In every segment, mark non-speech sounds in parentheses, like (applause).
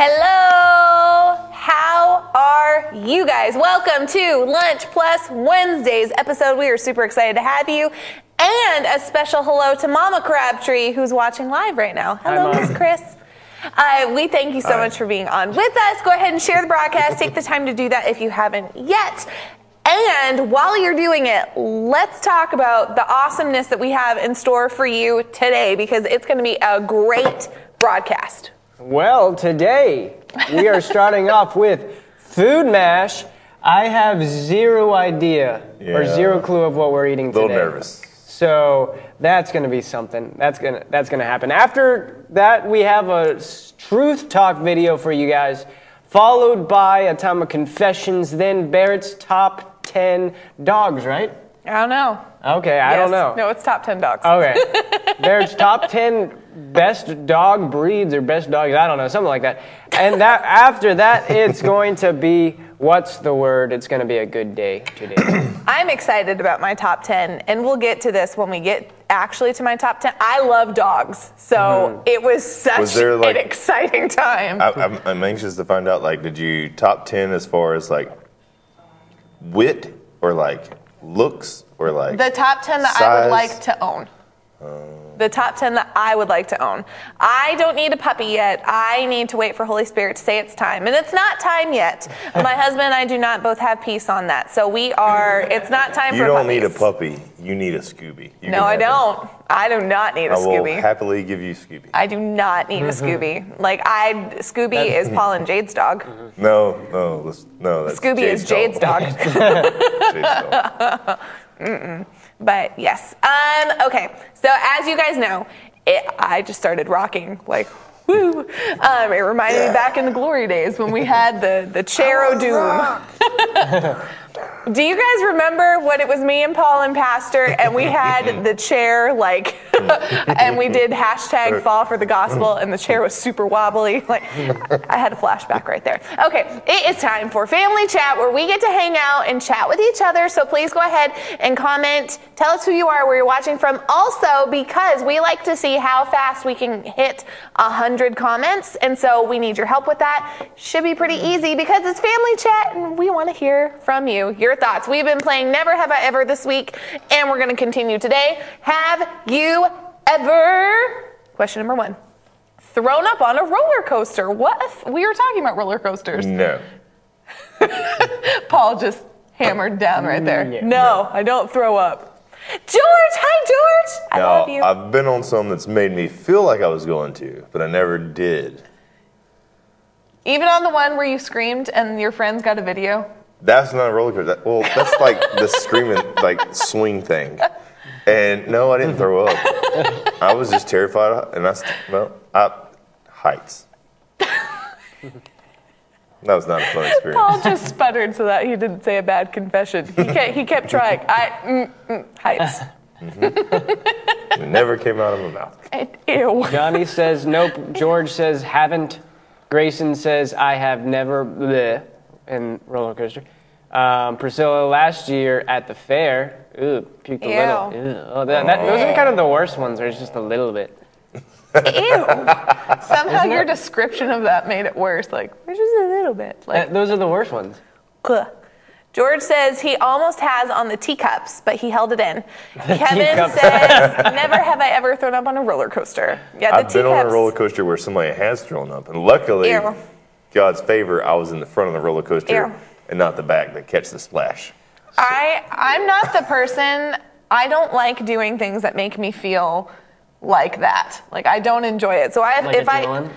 Hello! How are you guys? Welcome to Lunch Plus Wednesdays episode. We are super excited to have you. And a special hello to Mama Crabtree, who's watching live right now. Hello. Miss Chris. Uh, we thank you so much for being on with us. Go ahead and share the broadcast. Take the time to do that if you haven't yet. And while you're doing it, let's talk about the awesomeness that we have in store for you today because it's going to be a great broadcast. Well, today we are starting (laughs) off with food mash. I have zero idea or zero clue of what we're eating today. A little nervous. So that's going to be something. That's going to that's going to happen. After that, we have a truth talk video for you guys, followed by a time of confessions. Then Barrett's top ten dogs. Right? I don't know. Okay, I don't know. No, it's top 10 dogs. Okay. (laughs) Barrett's top 10 best dog breeds or best dogs, I don't know, something like that. And that after that it's going to be what's the word? It's going to be a good day today. (coughs) I'm excited about my top 10, and we'll get to this when we get actually to my top 10. I love dogs, so mm. it was such Was there, like- an exciting time. I, I'm, I'm anxious to find out. Like, did you top ten as far as like wit or like looks or like? the top 10 that I would like to own. Oh. The top 10 that I would like to own. I don't need a puppy yet. I need to wait for Holy Spirit to say it's time. And it's not time yet. (laughs) My husband and I do not both have peace on that. So we are, it's not time you for You don't need a puppy. You need a Scooby. You No, I don't. I do not need a I will Scooby. happily give you Scooby. I do not need a mm-hmm. Scooby. Like I, Scooby is Paul and Jade's dog. (laughs) no, no, no. That's Scooby is Jade's dog. Jade's dog. (laughs) But yes. Um, okay. So as you guys know, it, I just started rocking like woo. Um, it reminded me back in the glory days when we had the the chair Chero Doom. (laughs) Do you guys remember when it was me and Paul and Pastor and we had (laughs) the chair like (laughs) and we did hashtag fall for the gospel and the chair was super wobbly? Like I had a flashback right there. Okay, it is time for family chat where we get to hang out and chat with each other. So please go ahead and comment. Tell us who you are, where you're watching from. Also, because we like to see how fast we can hit a hundred comments, and so we need your help with that. Should be pretty easy because it's family chat and we want to hear from you, your thoughts. We've been playing Never Have I Ever this week, and we're going to continue today. Have you ever? Question number one. Thrown up on a roller coaster. What? if- We were talking about roller coasters. no. (laughs) Paul just hammered down right there. Yeah. no, I don't throw up. George, hi George. I Now, love you. I've been on some that's made me feel like I was going to, but I never did. Even on the one where you screamed and your friends got a video. That's not a roller coaster. That- Well, that's like the screaming, like swing thing. And no, I didn't throw up. I was just terrified, and I st- well, I, heights. That was not a fun experience. Paul just sputtered so that he didn't say a bad confession. He kept, he kept trying. I mm, mm, heights. It never came out of my mouth. (laughs) And, ew. Johnny says nope. George says haven't. Grayson says I have never bleh, in roller coaster. Um, Priscilla last year at the fair, ooh, puked a little. Ew. Ew. Oh, that, that, those are kind of the worst ones. Where it's just a little bit. Ew. (laughs) Somehow Isn't your it? description of that made it worse. Like, there's just a little bit. Uh, Like, those are the worst ones. Ugh. George says he almost has on the teacups, but he held it in. (laughs) Kevin teacups. says, "Never have I ever thrown up on a roller coaster." Yeah, the I've been on a roller coaster where somebody has thrown up, and luckily, Ew. God's favor, I was in the front of the roller coaster Ew. and not the back to catch the splash. I I'm not the person. I don't like doing things that make me feel like that. Like I don't enjoy it. So I Like if adrenaline. I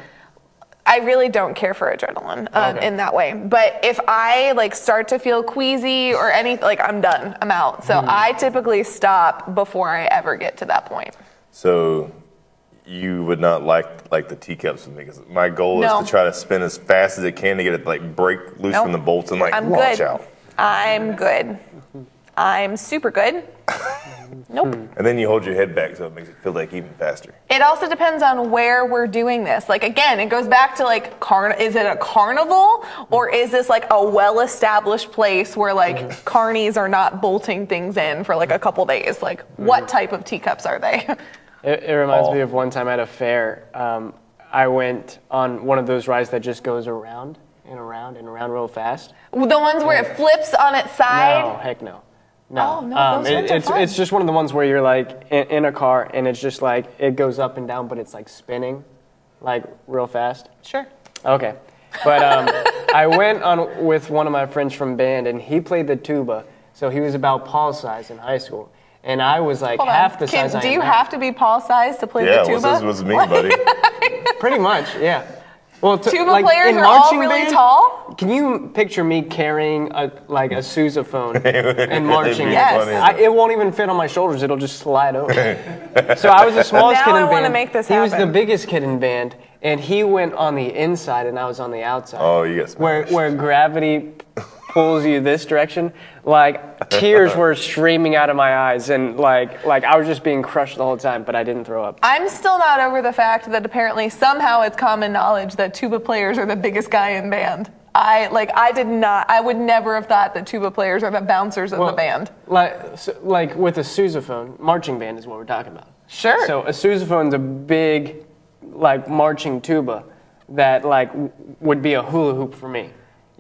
I really don't care for adrenaline uh, Okay. in that way. But if I like start to feel queasy or anything, like I'm done. I'm out. So Hmm. I typically stop before I ever get to that point. So you would not like like the teacups with me because my goal No. is to try to spin as fast as it can to get it like break loose Nope. from the bolts and like I'm launch good. out. I'm good. I'm super good. (laughs) Nope. And then you hold your head back so it makes it feel like even faster. It also depends on where we're doing this. Like again, it goes back to like carn is it a carnival or is this like a well-established place where like mm-hmm. carnies are not bolting things in for like a couple days? Like what mm. type of teacups are they? (laughs) It, it reminds Oh. me of one time at a fair. Um, I went on one of those rides that just goes around and around and around real fast. The ones where it flips on its side. No, heck no. No, Oh, no, those ones are it's fun. it's just one of the ones where you're like in, in a car and it's just like it goes up and down, but it's like spinning, like real fast. Sure. Okay. But um, (laughs) I went on with one of my friends from band, and he played the tuba. So he was about Paul's size in high school, and I was like Hold on. half the Can- size. I do am you now. have to be Paul size to play Yeah, the what's tuba? this was me, buddy. (laughs) Pretty much, yeah. Well, t- Tuba like, players in are all really band, tall? Can you picture me carrying a like a sousaphone (laughs) and marching? Yes. I, it won't even fit on my shoulders. It'll just slide over. (laughs) so I was the smallest Now kid I in wanna band. make this he was the biggest kid in band, and he went on the inside, and I was on the outside. Oh, you guys. where where gravity pulls you this direction. Like tears were streaming out of my eyes, and like like I was just being crushed the whole time, but I didn't throw up. I'm still not over the fact that apparently somehow it's common knowledge that tuba players are the biggest guy in band. I like I did not I would never have thought that tuba players are the bouncers of the band. Like so, like with a sousaphone, marching band is what we're talking about. Sure. So a sousaphone's a big, like marching tuba, that like w- would be a hula hoop for me.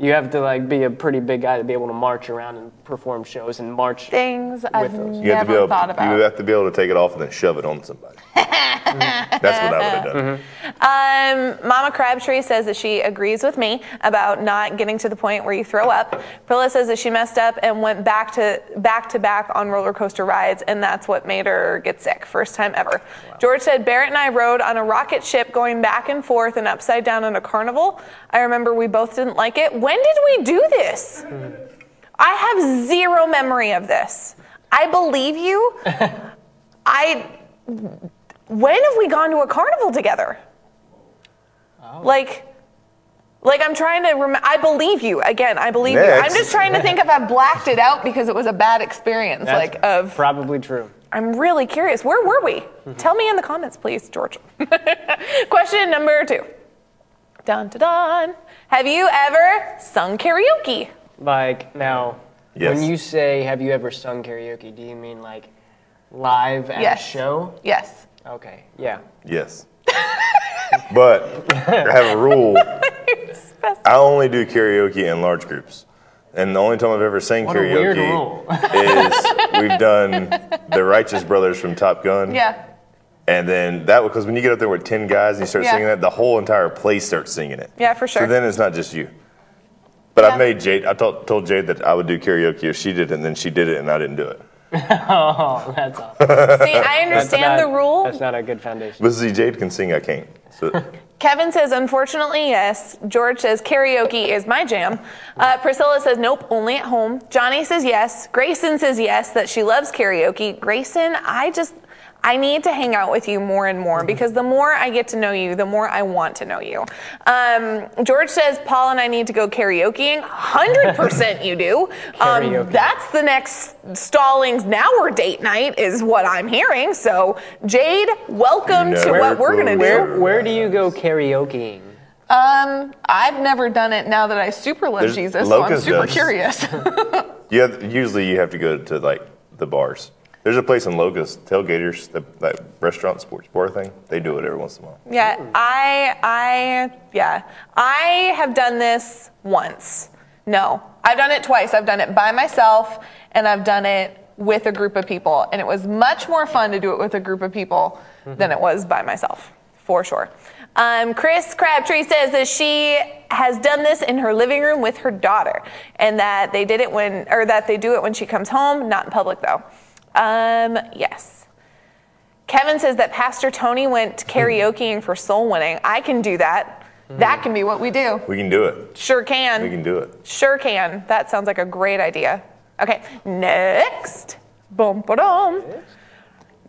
You have to like be a pretty big guy to be able to march around and perform shows and march. Things I've those. You have to be never able. thought You about. have to be able to take it off and then shove it on somebody. (laughs) That's what I would have done. Um, Mama Crabtree says that she agrees with me about not getting to the point where you throw up. Prilla says that she messed up and went back to back to back on roller coaster rides, and that's what made her get sick. First time ever. George said Barrett and I rode on a rocket ship going back and forth and upside down in a carnival. I remember we both didn't like it. When did we do this? I have zero memory of this. I believe you. (laughs) I when have we gone to a carnival together? Oh. Like, like I'm trying to remember. I believe you again. I believe you. I'm just trying to think if I blacked it out because it was a bad experience. That's like of, probably true. I'm really curious. Where were we? Mm-hmm. Tell me in the comments, please, George. (laughs) Question number two. Dun dun dun. Have you ever sung karaoke? Like now, Yes. when you say "Have you ever sung karaoke?" Do you mean like live at Yes. a show? Yes. Okay, yeah. Yes. (laughs) but I have a rule. (laughs) I only do karaoke in large groups. And the only time I've ever sang What karaoke is we've done the Righteous Brothers from Top Gun. Yeah. And then that, because when you get up there with 10 guys and you start Yeah. singing that, the whole entire place starts singing it. Yeah, for sure. So then it's not just you. But Yeah. I made Jade, I told, told Jade that I would do karaoke if she did it, and then she did it, and I didn't do it. (laughs) Oh, that's awesome. (laughs) See, I understand the rule. That's not a good foundation. But see, Jade can sing, I can't. So (laughs) Kevin says, unfortunately, yes. George says, karaoke is my jam. Uh, Priscilla says, nope, only at home. Johnny says, yes. Grayson says, yes, that she loves karaoke. Grayson, I just, I need to hang out with you more and more because the more I get to know you, the more I want to know you. Um, George says, Paul and I need to go karaokeing. 100% you do. (laughs) Um, that's the next Stallings Now or date night, is what I'm hearing. So, Jade, welcome to what we're going to do. Where where do you go karaokeing? Um, I've never done it now that I super love There's- Jesus, so I'm super does. curious. (laughs) you have, usually you have to go to like the bars. There's a place in Locust, Tailgaters, the, that restaurant sports bar thing. They do it every once in a while. yeah, I, I, yeah, I have done this once. No, I've done it twice. I've done it by myself, and I've done it with a group of people, and it was much more fun to do it with a group of people than it was by myself, for sure. Um, Chris Crabtree says that she has done this in her living room with her daughter, and that they did it when, or that they do it when she comes home, not in public though. Um, yes. Kevin says that Pastor Tony went karaokeing for soul winning. I can do that. That can be what we do. We can do it. Sure can. We can do it. Sure can. That sounds like a great idea. Okay, next. Boom, ba-dum.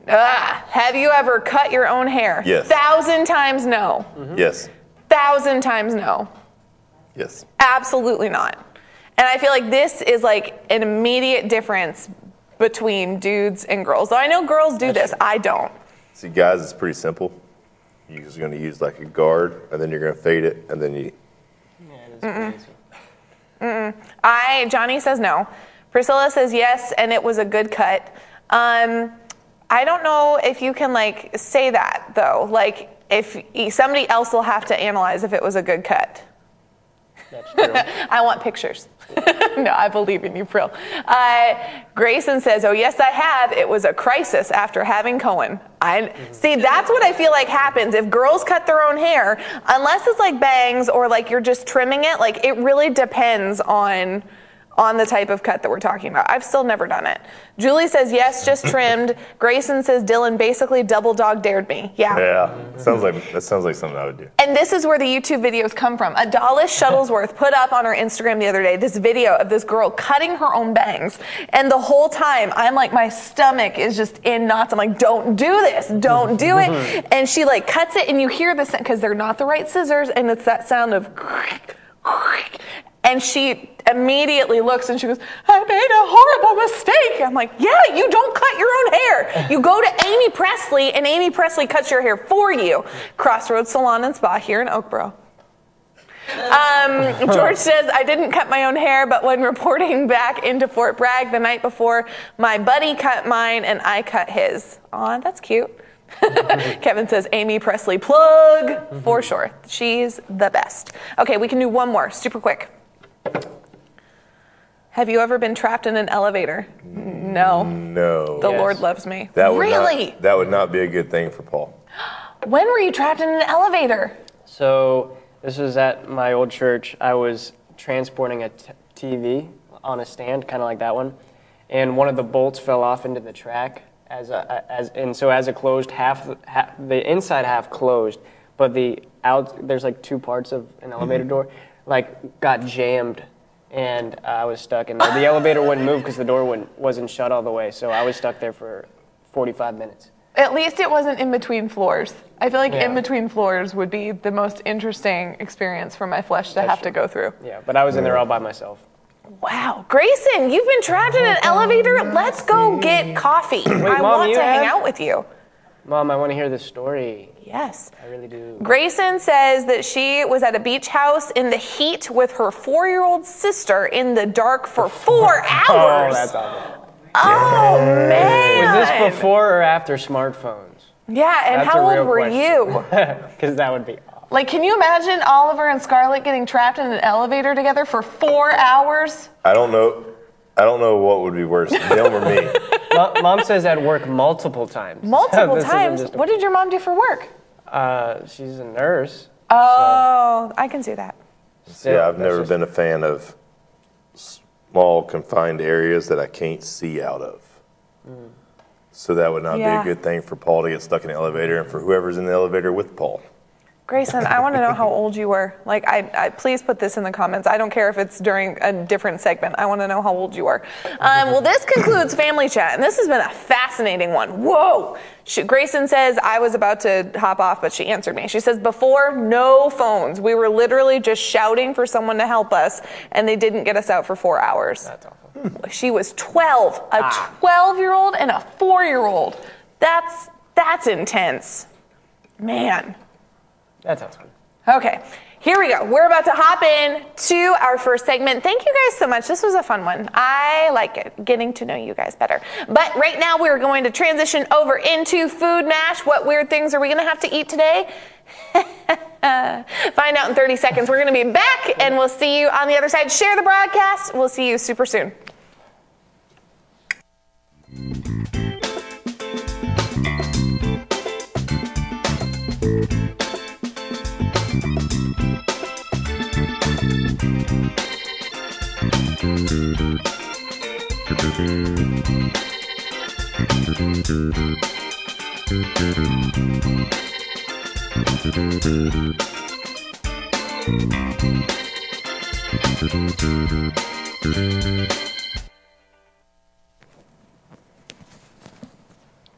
Ah, have you ever cut your own hair? Yes. Thousand times no. Yes. Thousand times no. Yes. Absolutely not. And I feel like this is like an immediate difference between dudes and girls. Though I know girls do this, I don't. See, guys, it's pretty simple. You're just going to use like a guard, and then you're going to fade it, and then you. Yeah, it is pretty easy. I Johnny says no. Priscilla says yes, and it was a good cut. Um, I don't know if you can like say that though. Like if somebody else will have to analyze if it was a good cut. That's true. (laughs) I want pictures. (laughs) no, I believe in you, Prill. Uh, Grayson says, "Oh yes, I have. It was a crisis after having Cohen." I see. That's what I feel like happens if girls cut their own hair. Unless it's like bangs or like you're just trimming it. Like it really depends on on the type of cut that we're talking about. I've still never done it. Julie says yes, just trimmed. Grayson says Dylan basically double dog dared me. Yeah. Yeah, sounds like that sounds like something I would do. And this is where the YouTube videos come from. Adalis Shuttlesworth put up on her Instagram the other day this video of this girl cutting her own bangs. And the whole time, I'm like, my stomach is just in knots. I'm like, don't do this. Don't do it. (laughs) And she like cuts it, and you hear this because they're not the right scissors, and it's that sound of. (laughs) (laughs) And she immediately looks and she goes, I made a horrible mistake. I'm like, yeah, you don't cut your own hair. You go to Amy Presley and Amy Presley cuts your hair for you. Crossroads Salon and Spa here in Oakboro. Um, (laughs) George says, I didn't cut my own hair, but when reporting back into Fort Bragg the night before, my buddy cut mine and I cut his. Aw, that's cute. (laughs) Kevin says, Amy Presley plug for sure. She's the best. Okay, we can do one more, super quick. Have you ever been trapped in an elevator? No. No, The Yes. Lord loves me. that would really? not, that would not be a good thing for Paul. (gasps) when were you trapped in an elevator? So this was at my old church. I was transporting a t- TV on a stand, kind of like that one, and one of the bolts fell off into the track. As a, as and so as it closed, half, half the inside half closed, but the out there's like two parts of an elevator mm-hmm. door, like got jammed, and I was stuck in there. The elevator wouldn't move because the door wouldn't, wasn't shut all the way, so I was stuck there for 45 minutes. At least it wasn't in between floors. I feel like Yeah. in between floors would be the most interesting experience for my flesh to have to go through. Yeah, but I was in there all by myself. Wow. Grayson, you've been trapped in an elevator? Let's go get coffee. I Mom, want to hang out with you. Mom, I want to hear this story. Yes. I really do. Grayson says that she was at a beach house in the heat with her four year old sister in the dark for (laughs) four hours. Oh, that's awful. Oh, oh man. Was this before or after smartphones? Yeah, and That's how old were question. you? (laughs) Because that would be awful. Like, can you imagine Oliver and Scarlett getting trapped in an elevator together for four hours? I don't know. I don't know what would be worse, him or me. (laughs) Mom, Mom says at work multiple times. Multiple (laughs) This isn't times. just a- What did your mom do for work? Uh, she's a nurse. Oh, I can see that. yeah, I've that's never just- been a fan of small confined areas that I can't see out of. So that would not Yeah. be a good thing for Paul to get stuck in the elevator, and for whoever's in the elevator with Paul. Grayson, I want to know how (laughs) old you were. Like, I, I please put this in the comments. I don't care if it's during a different segment. I want to know how old you were. Um, well, this concludes family chat, and this has been a fascinating one. Whoa! She, Grayson says I was about to hop off, but she answered me. She says before, no phones. We were literally just shouting for someone to help us, and they didn't get us out for four hours. That's awful. (laughs) She was 12, a Ah. 12 year old and a four year old. That's that's intense, man. That sounds good. Okay, here we go. We're about to hop in to our first segment. Thank you guys so much. This was a fun one. I like it, getting to know you guys better. But right now, we're going to transition over into Food Mash. What weird things are we going to have to eat today? (laughs) Find out in 30 seconds. We're going to be back, and we'll see you on the other side. Share the broadcast. We'll see you super soon.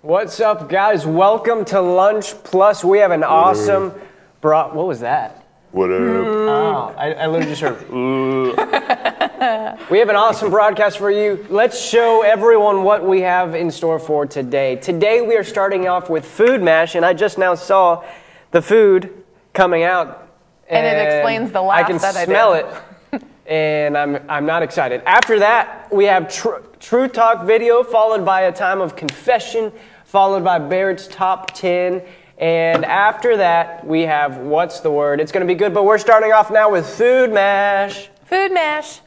What's up, guys? Welcome to Lunch Plus. We have an awesome bro. What was that? Whatever. Oh, I, I literally just heard. (laughs) we have an awesome broadcast for you. Let's show everyone what we have in store for today. Today we are starting off with Food Mash, and I just now saw the food coming out. And it explains the laugh I can that I smell did. it, and I'm, I'm not excited. After that, we have tr- True Talk video, followed by a time of confession, followed by Barrett's top 10, And after that, we have What's the Word? It's going to be good, but we're starting off now with Food Mash. Food mash.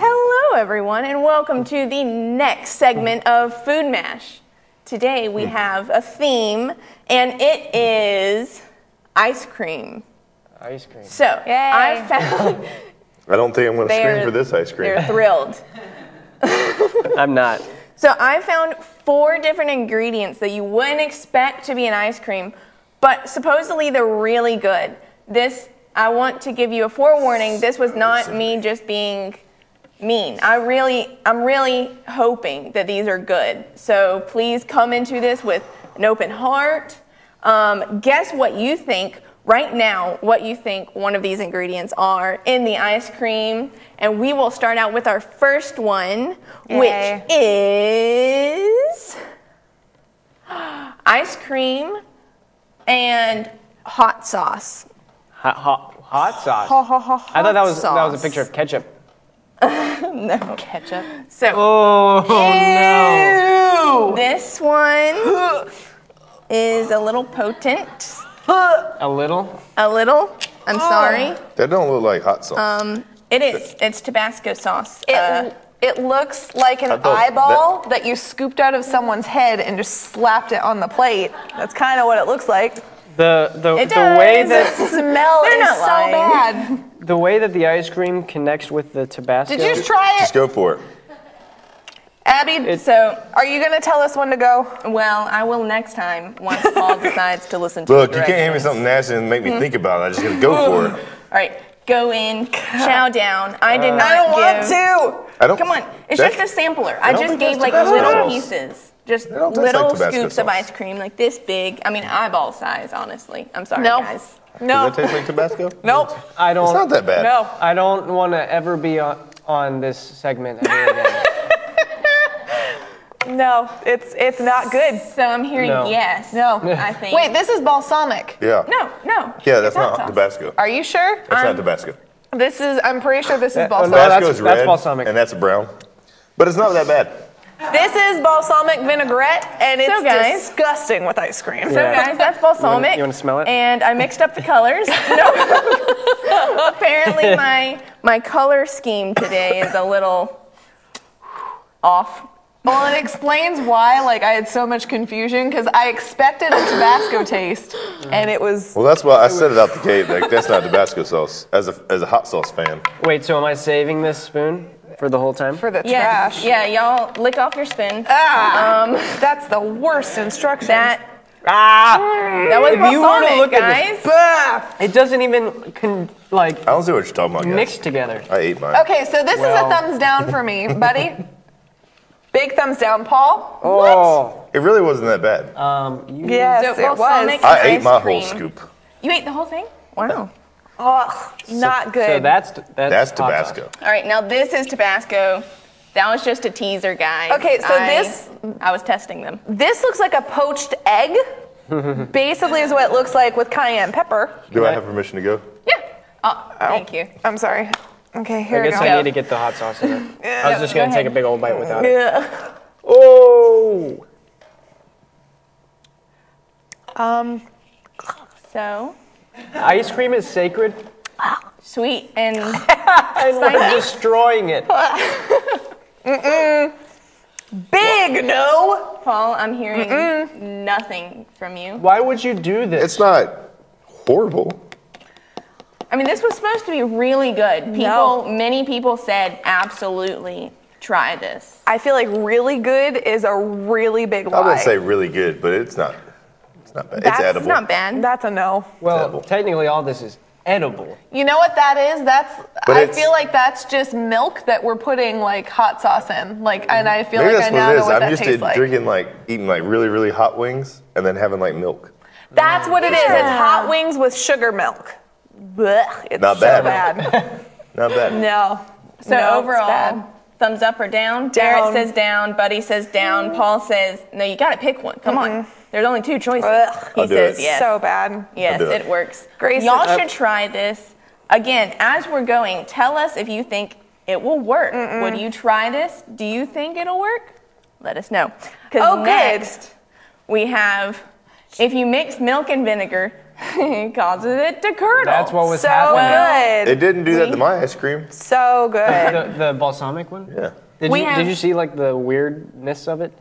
Hello, everyone, and welcome to the next segment of Food Mash. Today we have a theme, and it is ice cream. Ice cream. So Yay. I (laughs) found I don't think I'm going to scream for this ice cream. They're thrilled. (laughs) I'm not. So I found four different ingredients that you wouldn't expect to be in ice cream, but supposedly they're really good. This I want to give you a forewarning. This was not me just being mean. I really I'm really hoping that these are good. So please come into this with an open heart. Um, guess what you think right now, what you think one of these ingredients are in the ice cream. And we will start out with our first one, Yay. which is (gasps) ice cream and hot sauce. Hot, hot, hot sauce. Ha, ha, ha, I thought that was hot that was a picture of ketchup. (laughs) No ketchup. So Oh, no. this one (gasps) is a little potent. A little. A little. I'm sorry. That don't look like hot sauce. Um, it is. It's Tabasco sauce. It, Uh, it looks like an thought eyeball that, you scooped out of someone's head and just slapped it on the plate. That's kind of what it looks like. The the It the way does. that Smell (laughs) They're is not (laughs) so lying. bad. the way that the ice cream connects with the Tabasco. Did you just try it? Just go for it. Abby? so, are you gonna tell us when to go? well, I will next time once Paul (laughs) decides to listen to Look, the you can't hand me something nasty and make me hmm. think about it. I just got to go for it. (laughs) All right, go in, chow down. I did not I don't want to. I don't. Come on, it's just a sampler. I I just gave like Tabasco little sauce. pieces, just They like little Tabasco scoops of ice cream, like this big. I mean, eyeball size, honestly. I'm sorry, No. guys. No. Does that taste like Tabasco? (laughs) Nope. I don't. It's not that bad. No. I don't want to ever be on, on this segment again. No. It's it's not good. So I'm hearing No. yes. No. I (laughs) think. Wait, this is balsamic. Yeah. No, no. Yeah, that's it's not sauce. Tabasco. Are you sure? That's not Tabasco. This is. I'm pretty sure this is uh, no, balsamic. that's- Tabasco's that's balsamic. and that's brown. But it's not that bad. This is balsamic vinaigrette, and it's So, guys- disgusting with ice cream. So Yeah. guys, that's balsamic. you wanna smell it? And I mixed up the colors. (laughs) no. (laughs) Apparently my my color scheme today is a little off. Well, it explains why like I had so much confusion because I expected a Tabasco taste, and it was. Well, that's why I said it out the gate. Like that's not Tabasco sauce. As a as a hot sauce fan, Wait, so am I saving this spoon for the whole time? For the Yes. trash. Yeah, y'all lick off your spoon. Ah, that's the worst instruction. That ah! that was If you were to balsamic, look at guys. this- It doesn't even con- like I don't see what you're talking about. guys. mix together. I ate mine. Okay, so this Well- is a thumbs down for me, buddy. (laughs) Big thumbs down, Paul. Oh, It really wasn't that bad. um, you, Yes, So it was. balsamic- I ate ice my cream. whole scoop. You ate the whole thing? Wow. Ugh, not good. So that's that's, That's Tabasco. sauce. All right, now this is Tabasco. That was just a teaser, guys. Okay, so I- this- I was testing them. this looks like a poached egg. (laughs) Basically, is what it looks like with cayenne pepper. Do I have permission to go? Yeah. Oh, thank you. I'm sorry. Okay, I here we guess go. I guess I need to get the hot sauce in it. (laughs) I was just gonna take a big old bite without it. Yeah. Oh, Um, So ice cream is sacred. sweet and (laughs) And we're destroying it. (laughs) big no. Paul, I'm hearing nothing from you. Why would you do this? It's not horrible. I mean, this was supposed to be really good. People, No. many people said absolutely try this. I feel like really good is a really big lie. I wouldn't say really good, but it's not. It's not bad. That's it's edible. It's not bad. That's a no. well, edible. technically, all this is edible. You know what that is? That's But I it's- feel like that's just milk that we're putting like hot sauce in. Like and I feel Maybe like I that's now what it know is. what I'm that used to tastes like. drinking like eating like really really hot wings and then having like milk. That's what it is. It's hot wings with sugar milk. Blech, it's Not so bad. bad. (laughs) Not bad. no. So No, overall, thumbs up or down? Down. Barrett says down. Buddy says down. Mm. Paul says no. You got to pick one. Come on. Mm-hmm. There's only two choices. Ugh. He I'll says yes. so bad. Yes, it it. works. Grace Y'all is up. should try this. Again, as we're going, tell us if you think it will work. Would you try this? Do you think it'll work? Let us know. Because Oh, good. next we have if you mix milk and vinegar, it (laughs) causes it to curdle. That's what was so happening. It good. didn't do that to my ice cream. So good. The, the balsamic one? Yeah. Did We you have- did you see like the weirdness of it?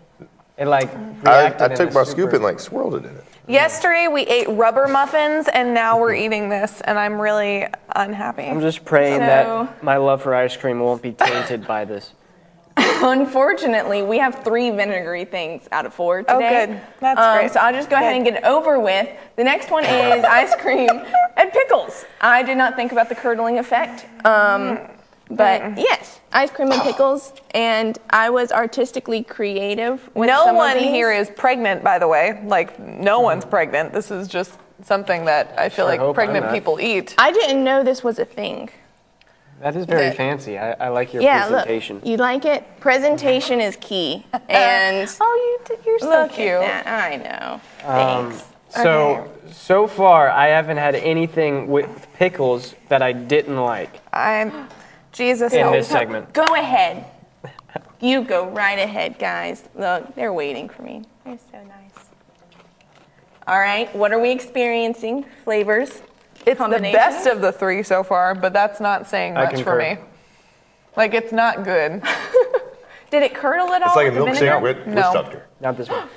It like I, reacted I in took a my super- scoop and like swirled it in it. Yesterday we ate rubber muffins and now we're eating this and I'm really unhappy. I'm just praying So- that my love for ice cream won't be tainted by this. (laughs) Unfortunately, we have three vinegary things out of four today. Oh, good. That's Um, great. So I'll just go ahead and get it over with. The next one is (laughs) ice cream and pickles. I did not think about the curdling effect. Um, but yes, ice cream and pickles. And I was artistically creative with no some one of these. here is pregnant, by the way. Like, no one's pregnant. This is just something that I feel Sure like pregnant people eat. I didn't know this was a thing. That is very That- fancy. I, I like your Yeah, presentation. look, you like it? Presentation is key. (laughs) And Oh, you did, you're so cute. at. I know. Um, Thanks. so so far, I haven't had anything with pickles that I didn't like I'm Jesus in help. this segment. Go ahead. You go right ahead, guys. Look, they're waiting for me. They're so nice. All right, what are we experiencing? Flavors? It's the best of the three so far, but that's not saying I much for concur. me. Like, it's not good. (laughs) Did it curdle at all? It's like a with the vinegar? milkshake with No. doctor. Not this one.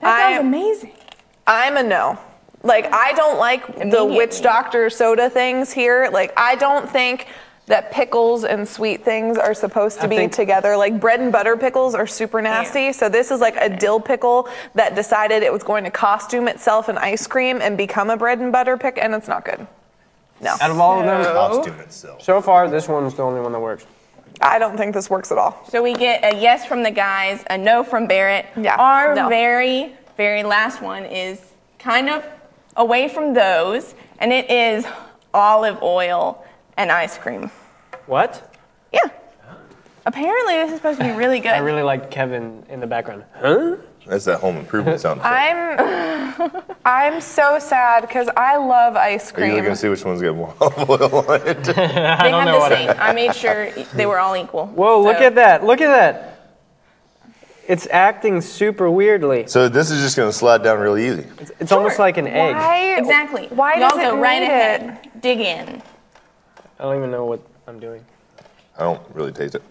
That sounds I- amazing. I'm a no. Like, I don't like the Immediately. witch doctor soda things here. Like, I don't think that pickles and sweet things are supposed to I be think- together. Like, bread and butter pickles are super nasty. So, this is like a dill pickle that decided it was going to costume itself in ice cream and become a bread and butter pick, and it's not good. No. Out of all of them, Costume itself. so far, this one's the only one that works. I don't think this works at all. So we get a yes from the guys, a no from Barrett. Yeah, Our no. very, very last one is kind of away from those, and it is olive oil and ice cream. What? Yeah. Apparently, this is supposed to be really (laughs) good. I really liked Kevin in the background. Huh? That's that home improvement sound effect. I'm (laughs) I'm so sad because I love ice Are you cream. looking to see which one's got (laughs) more olive oil on it? they don't have know the what- same. I made sure they were all equal. Whoa, look at that. Look at that. It's acting super weirdly. so this is just going to slide down really easy. It's almost like an egg. Why? Exactly. Why Y'all does it go right need ahead. it? Dig in. I don't even know what I'm doing. I don't really taste it.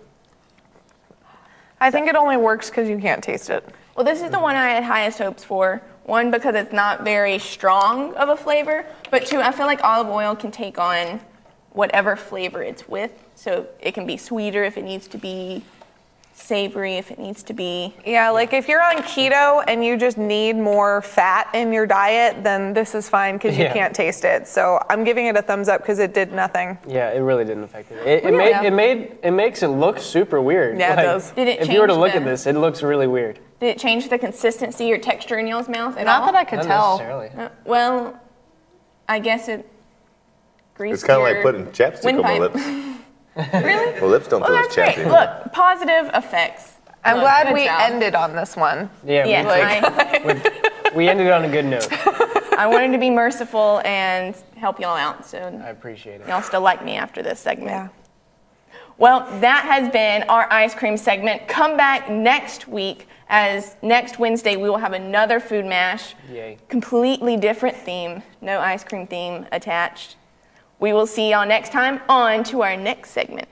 I think it only works because you can't taste it. Well, this is the one I had highest hopes for. One, because it's not very strong of a flavor, but two, I feel like olive oil can take on whatever flavor it's with. So it can be sweeter if it needs to be, savory if it needs to be. Yeah, like if you're on keto and you just need more fat in your diet, then this is fine because you Yeah. can't taste it. So I'm giving it a thumbs up because it did nothing. Yeah, it really didn't affect it. It, it Really? made it made it makes it look super weird. Yeah, it does. Did it if you were to look the- at this, it looks really weird. Did it change the consistency or texture in y'all's mouth at Not all? that I could Not tell. necessarily. Uh, well, I guess it greased It's kind of like putting chapstick on my lips. (laughs) really? (laughs) Well, lips don't Well, feel that's as great. Look, positive effects. I'm Look, glad good we job. ended on this one. Yeah, Yes, (laughs) we, I, we ended on a good note. (laughs) I wanted to be merciful and help y'all out, so I appreciate it. y'all still like me after this segment. Yeah. Well, that has been our ice cream segment. Come back next week, as next Wednesday we will have another food mash. Yay. Completely different theme, no ice cream theme attached. We will see y'all next time. On to our next segment.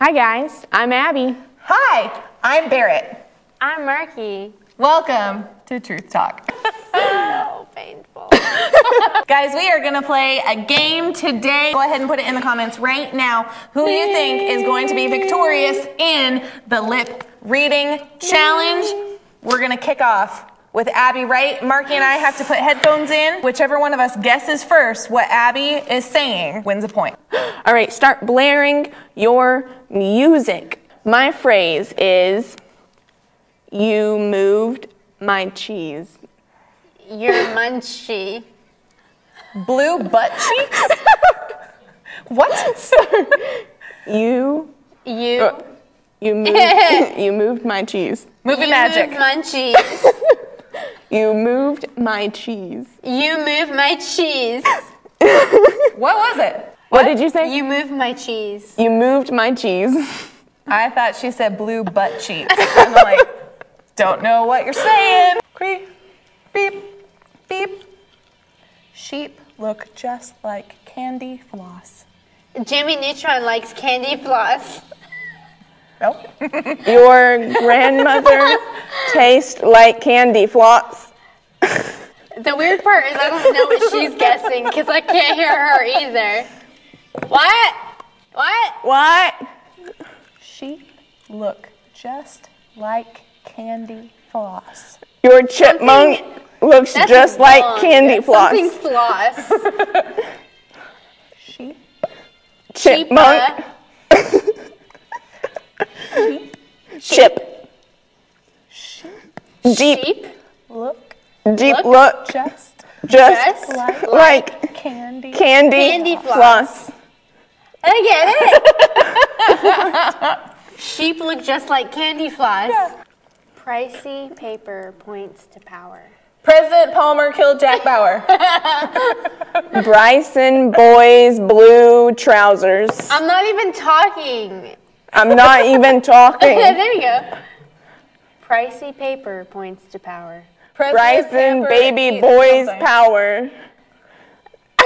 Hi guys, I'm Abby. Hi, I'm Barrett. I'm Marky. Welcome to Truth Talk. (laughs) So painful. (laughs) Guys, we are gonna play a game today. Go ahead and put it in the comments right now. Who do you think is going to be victorious in the lip reading challenge? We're gonna kick off with Abby, right? Marky and I have to put headphones in. Whichever one of us guesses first what Abby is saying wins a point. (gasps) All right, start blaring your music. My phrase is you moved my cheese. You're munchy. Blue butt cheeks? (laughs) what? You You. Uh, you moved (laughs) you moved my cheese. Movie you magic. Move munchies. (laughs) You moved my cheese. you moved my cheese. (laughs) What was it? What, did you say? You moved my cheese. You moved my cheese. I thought she said blue butt cheeks. I'm like, don't know what you're saying. Beep, beep, beep. Sheep look just like candy floss. Jimmy Neutron likes candy floss. Nope. (laughs) Your grandmother tastes like candy floss. The weird part is I don't know what she's guessing because I can't hear her either. What? What? What? Sheep look just like candy floss. Your chipmunk looks That's just like wrong. candy floss. Something floss. (laughs) Sheep Chipmunk. (laughs) Chip. Jeep. Sheep. look Deep Look. look just just Just like like candy. candy, Candy floss. floss. I get it. (laughs) Sheep look just like candy floss. Pricey paper points to power. President Palmer killed Jack Bauer. (laughs) Bryson boys blue trousers. I'm not even talking. I'm not even (laughs) talking. there you go. Pricey paper points to power. President Bryson baby boys something. power. (laughs)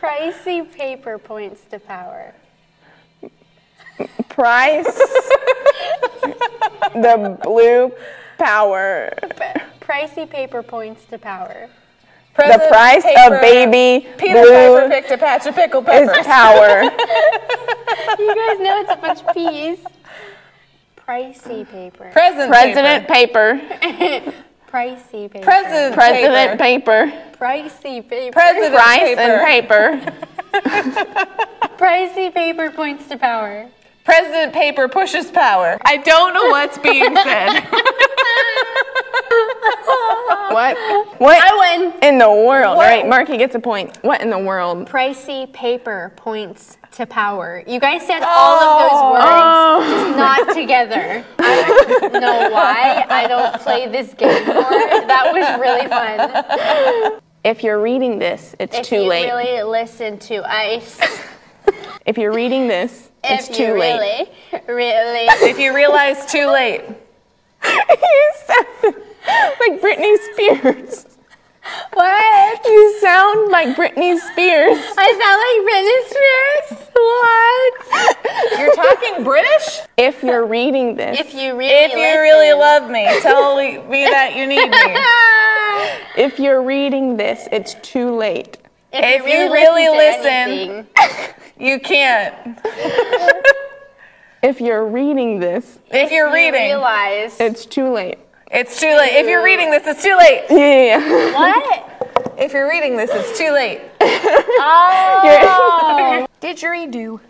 Pricey paper points to power. Price. (laughs) the blue power. Pricey paper points to power. The price Paper- of baby Peter Piper blue picked a patch of pickled is power. (laughs) You guys know it's a bunch of peas. Pricey paper. President, President paper. Pricey paper. President President paper. paper. Pricey paper. President Price paper. and paper. Pricey paper points to power. President paper pushes power. I don't know what's being (laughs) said. (laughs) What? What I win. in the world? What? All right, Marky gets a point. What in the world? Pricey paper points to power. You guys said all of those oh. words, just oh. not (laughs) together. I don't know why I don't play this game more. That was really fun. If you're reading this, it's If too you late. really listen to Ice, if you're reading this, it's if too you late. really, (laughs) really. if you realize too late. (laughs) you sound like Britney Spears. What? You sound like Britney Spears. I sound like Britney Spears? What? You're talking British? If you're reading this, If you really If you listen. really love me, tell me that you need me. (laughs) if you're reading this, it's too late. If, If you really to listen. anything, (laughs) You can't. (laughs) If you're reading this, If you're you reading, realize. it's too late. it's too late. If you're reading this, it's too late. Yeah, yeah. (laughs) What? If you're reading this, it's too late. Oh. Didgeridoo.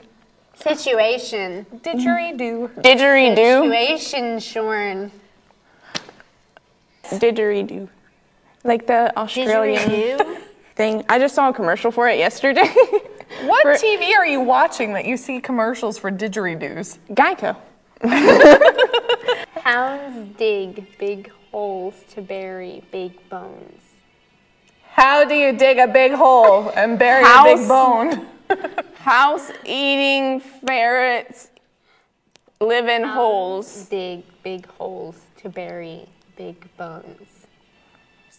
Situation. Didgeridoo. Didgeridoo. Situation, Shorn. Didgeridoo. Like the Australian Didgeridoo? Thing. I just saw a commercial for it yesterday. (laughs) What For- TV are you watching that you see commercials for didgeridoos? Geico. (laughs) Hounds dig big holes to bury big bones. How do you dig a big hole and bury a big bone? (laughs) House eating ferrets live in holes. Dig big holes to bury big bones.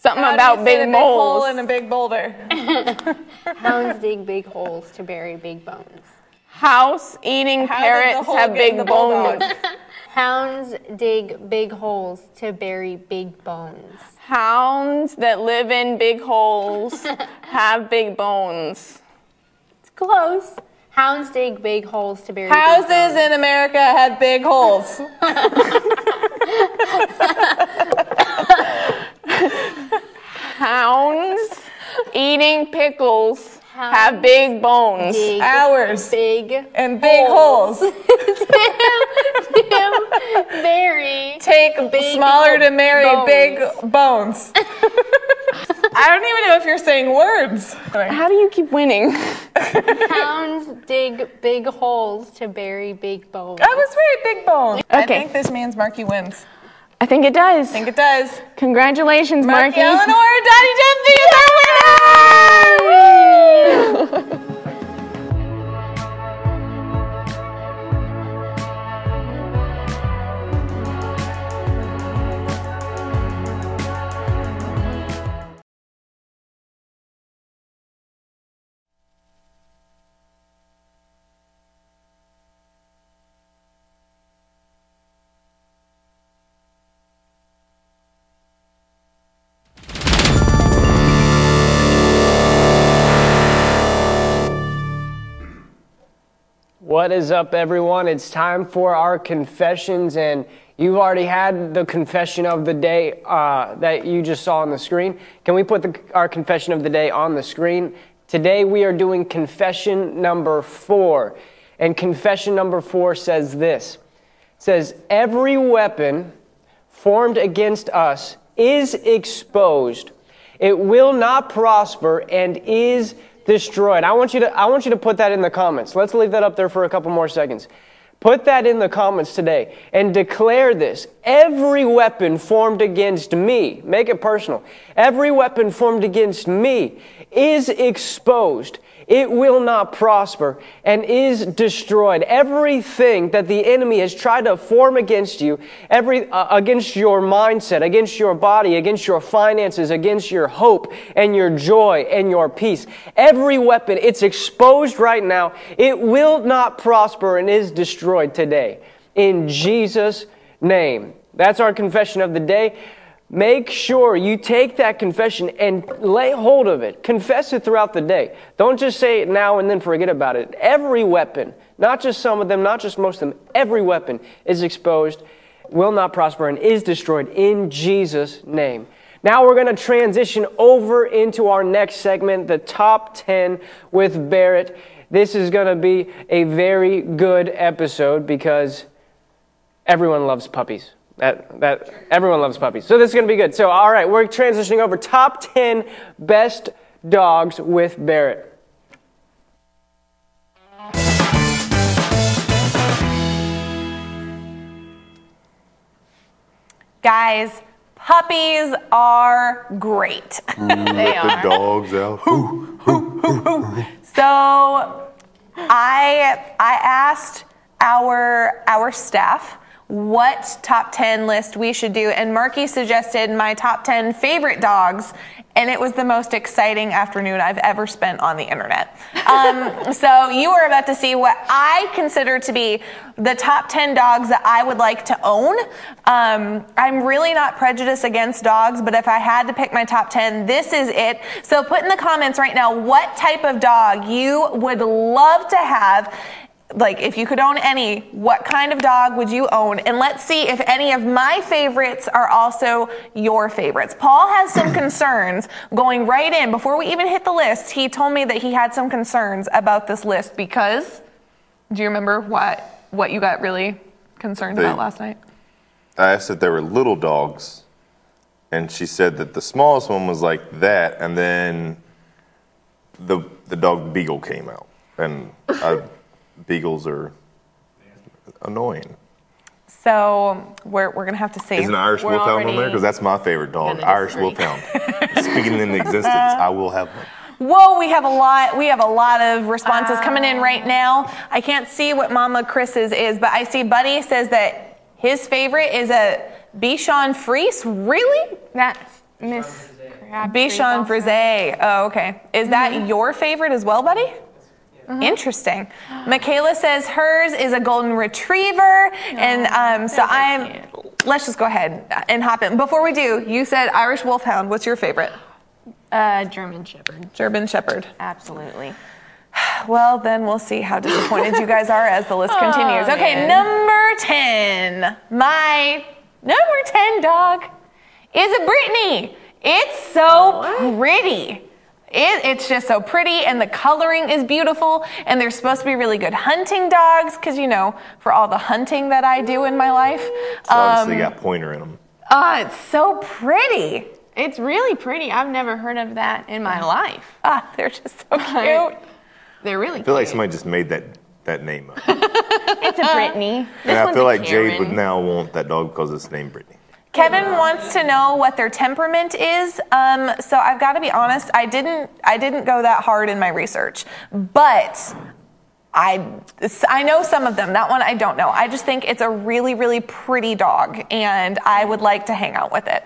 Something How do about you fit a big big hole in a big boulder. (laughs) (laughs) Hounds dig big holes to bury big bones. House eating How parrots have big bones. (laughs) Hounds dig big holes to bury big bones. Hounds that live in big holes have big bones. It's close. Hounds dig big holes to bury big Houses in America had big holes. Hounds eating pickles have big bones. Big, Ours. Big. And big holes. (laughs) Tim, very. Take Big smaller to marry bones. big bones. (laughs) I don't even know if you're saying words. How do you keep winning? Hounds dig big holes to bury big bones. I was right, big bone. I Okay. think this means Marky wins. I think it does. I think it does. Congratulations, Marky Marky. Eleanor, Daddy Jeffy is our winner! What is up, everyone? It's time for our confessions, and you've already had the confession of the day uh, that you just saw on the screen. Can we put the, our confession of the day on the screen? Today, we are doing confession number four, and confession number four says this it says, Every weapon formed against us is exposed. It will not prosper and is destroyed. I want you to I want you to put that in the comments. Let's leave that up there for a couple more seconds. Put that in the comments today and declare this. Every weapon formed against me, make it personal. Every weapon formed against me is exposed. It will not prosper and is destroyed. Everything that the enemy has tried to form against you, every uh, against your mindset, against your body, against your finances, against your hope and your joy and your peace. Every weapon, it's exposed right now. It will not prosper and is destroyed today. In Jesus' name. That's our confession of the day. Make sure you take that confession and lay hold of it. Confess it throughout the day. Don't just say it now and then forget about it. Every weapon, not just some of them, not just most of them, every weapon is exposed, will not prosper, and is destroyed in Jesus' name. Now we're going to transition over into our next segment, the top 10 with Barrett. This is going to be a very good episode because everyone loves puppies. That, that everyone loves puppies. So this is going to be good. So all right, we're transitioning over top 10 best dogs with Barrett. Guys, puppies are great. (laughs) Mm, they The are. dogs out. So I I asked our our staff what top 10 list we should do and Marky suggested my top 10 favorite dogs and it was the most exciting afternoon I've ever spent on the internet. Um, (laughs) so you are about to see what I consider to be the top 10 dogs that I would like to own. Um, I'm really not prejudiced against dogs, but if I had to pick my top 10, this is it. So put in the comments right now what type of dog you would love to have like if you could own any, what kind of dog would you own? And let's see if any of my favorites are also your favorites. Paul has some (clears throat) concerns going right in before we even hit the list. He told me that he had some concerns about this list because do you remember what what you got really concerned They- about last night? I asked if there were little dogs, and she said that the smallest one was like that, and then the the dog Beagle came out, and I, Beagles are annoying. So we're, we're gonna have to see. Is an Irish We're Wolfhound on there? Because that's my favorite dog, Irish disagree. Wolfhound. Speaking in existence, I will have one. Whoa, we have a lot. We have a lot of responses coming in right uh. now. I can't see what Mama Chris's is, but I see Buddy says that his favorite is a Bichon Frise. Really? That's Miss Bichon. Frise. Oh, okay. Is that mm-hmm. your favorite as well, Buddy? Interesting. Michaela says hers is a golden retriever, and um, so I'm. Let's just go ahead and hop in. Before we do, you said Irish Wolfhound. What's your favorite? Uh, German Shepherd. German Shepherd. Absolutely. (sighs) Well, then we'll see how disappointed you guys are as the list (laughs) continues. Okay, man. number 10. My number 10 dog is a Brittany. It's so pretty. It, it's just so pretty, and the coloring is beautiful, and they're supposed to be really good hunting dogs, because, you know, for all the hunting that I do in my life. So obviously Um, got pointer in them. ah, it's so pretty. It's really pretty. I've never heard of that in my life. Ah, they're just so cute. They're really I feel like somebody just made that that name up. (laughs) It's a Brittany. This and I feel a like Jade would now want that dog because it's named Brittany. Kevin wants to know what their temperament is. Um, so I've got to be honest. I didn't. I didn't go that hard in my research, but I I know some of them. That one I don't know. I just think it's a really really pretty dog, and I would like to hang out with it.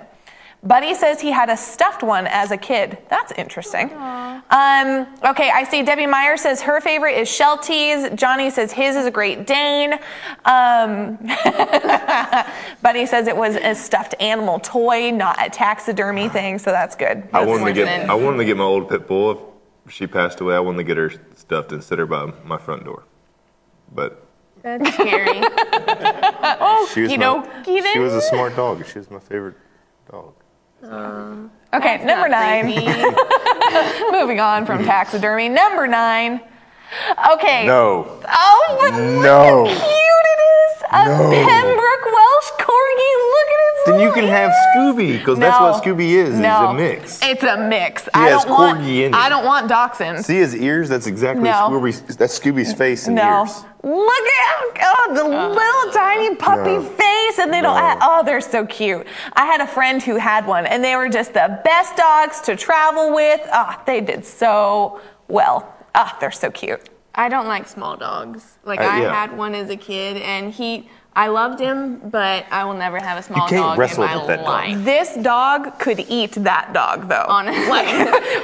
Buddy says he had a stuffed one as a kid. That's interesting. Um, okay, I see Debbie Meyer says her favorite is Shelties. Johnny says his is a Great Dane. Um, (laughs) Buddy says it was a stuffed animal toy, not a taxidermy thing, so that's good. I wanted to get. I wanted to get my old pit bull. If she passed away, I wanted to get her stuffed and sit her by my front door. But That's scary. (laughs) she was you my, know, she was a smart dog. She was my favorite dog. Okay, number nine. (laughs) Moving on from taxidermy. Number nine. Okay. No. Oh, but look No. how cute it is. A No. Then you little can have. Scooby because that's what Scooby is. No. Is a mix. It's a mix. He I has don't want. corgi in it. I don't want dachshund. See his ears? That's exactly No. Scooby's. That's Scooby's face and no. ears. Look at oh, the little tiny puppy No. face, and they don't. No. Have, oh, they're so cute. I had a friend who had one, and they were just the best dogs to travel with. Ah, they did so well. Ah, they're so cute. I don't like small dogs. Like Uh, I yeah. had one as a kid, and he, I loved him, but I will never have a small can't dog wrestle in my with that dog. life. This dog could eat that dog, though. Honestly. (laughs) like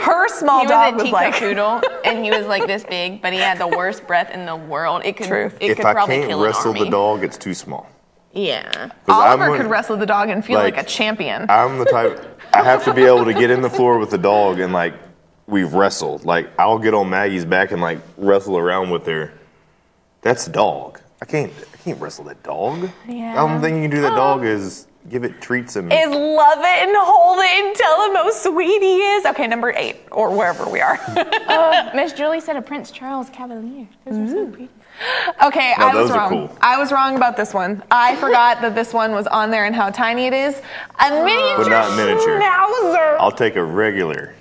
her small He dog was a was teacup like. poodle, and he was like this big, but he had the worst breath in the world. It could, Truth. it if could I probably can't kill an wrestle the dog, it's too small. Yeah. 'Cause Oliver I'm one- could wrestle the dog and feel like, like, a champion. I'm the type. I have to be able to get in the floor with the dog and like we've wrestled. Like I'll get on Maggie's back and like wrestle around with her. That's a dog. I can't. I can't wrestle that dog. Yeah. The only thing you can do to that (gasps) dog is give it treats and. is love it and hold it and tell him how sweet he is. Okay, number eight, or wherever we are. (laughs) Uh, Miss Julie said a Prince Charles Cavalier. Those are so pretty. okay, No, I was those are wrong. cool. I was wrong about this one. I forgot that this one was on there and how tiny it is. A miniature, But not miniature. schnauzer. I'll take a regular.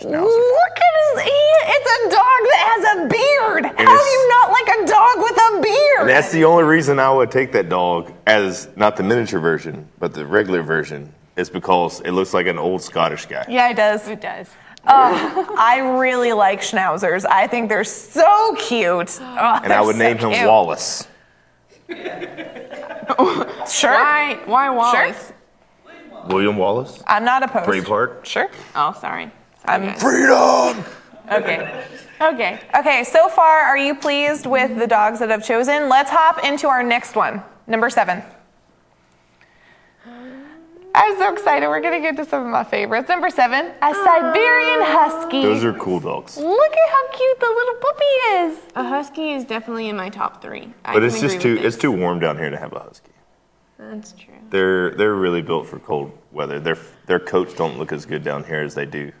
Schnauzer. Look at his. ear. it's a dog that has a beard. How do you not like a dog with a beard? And that's the only reason I would take that dog as not the miniature version, but the regular version, is because it looks like an old Scottish guy. yeah, it does. It does. Oh, I really like schnauzers. I think they're so cute. (gasps) Oh, And I would name him Wallace. (laughs) Sure. Why? Why Wallace? William Wallace. I'm not opposed. Braveheart. Sure. Oh, sorry. I'm- Okay. Freedom. Okay. Okay. Okay, so far, are you pleased with the dogs that I've chosen? Let's hop into our next one, number seven. I'm so excited. We're going to get to some of my favorites. Number seven, a Siberian Husky. Those are cool dogs. Look at how cute the little puppy is. A husky is definitely in my top three. I But can it's just agree too with it's this. too warm down here to have a husky. That's true. They're they're really built for cold weather. Their their coats don't look as good down here as they do.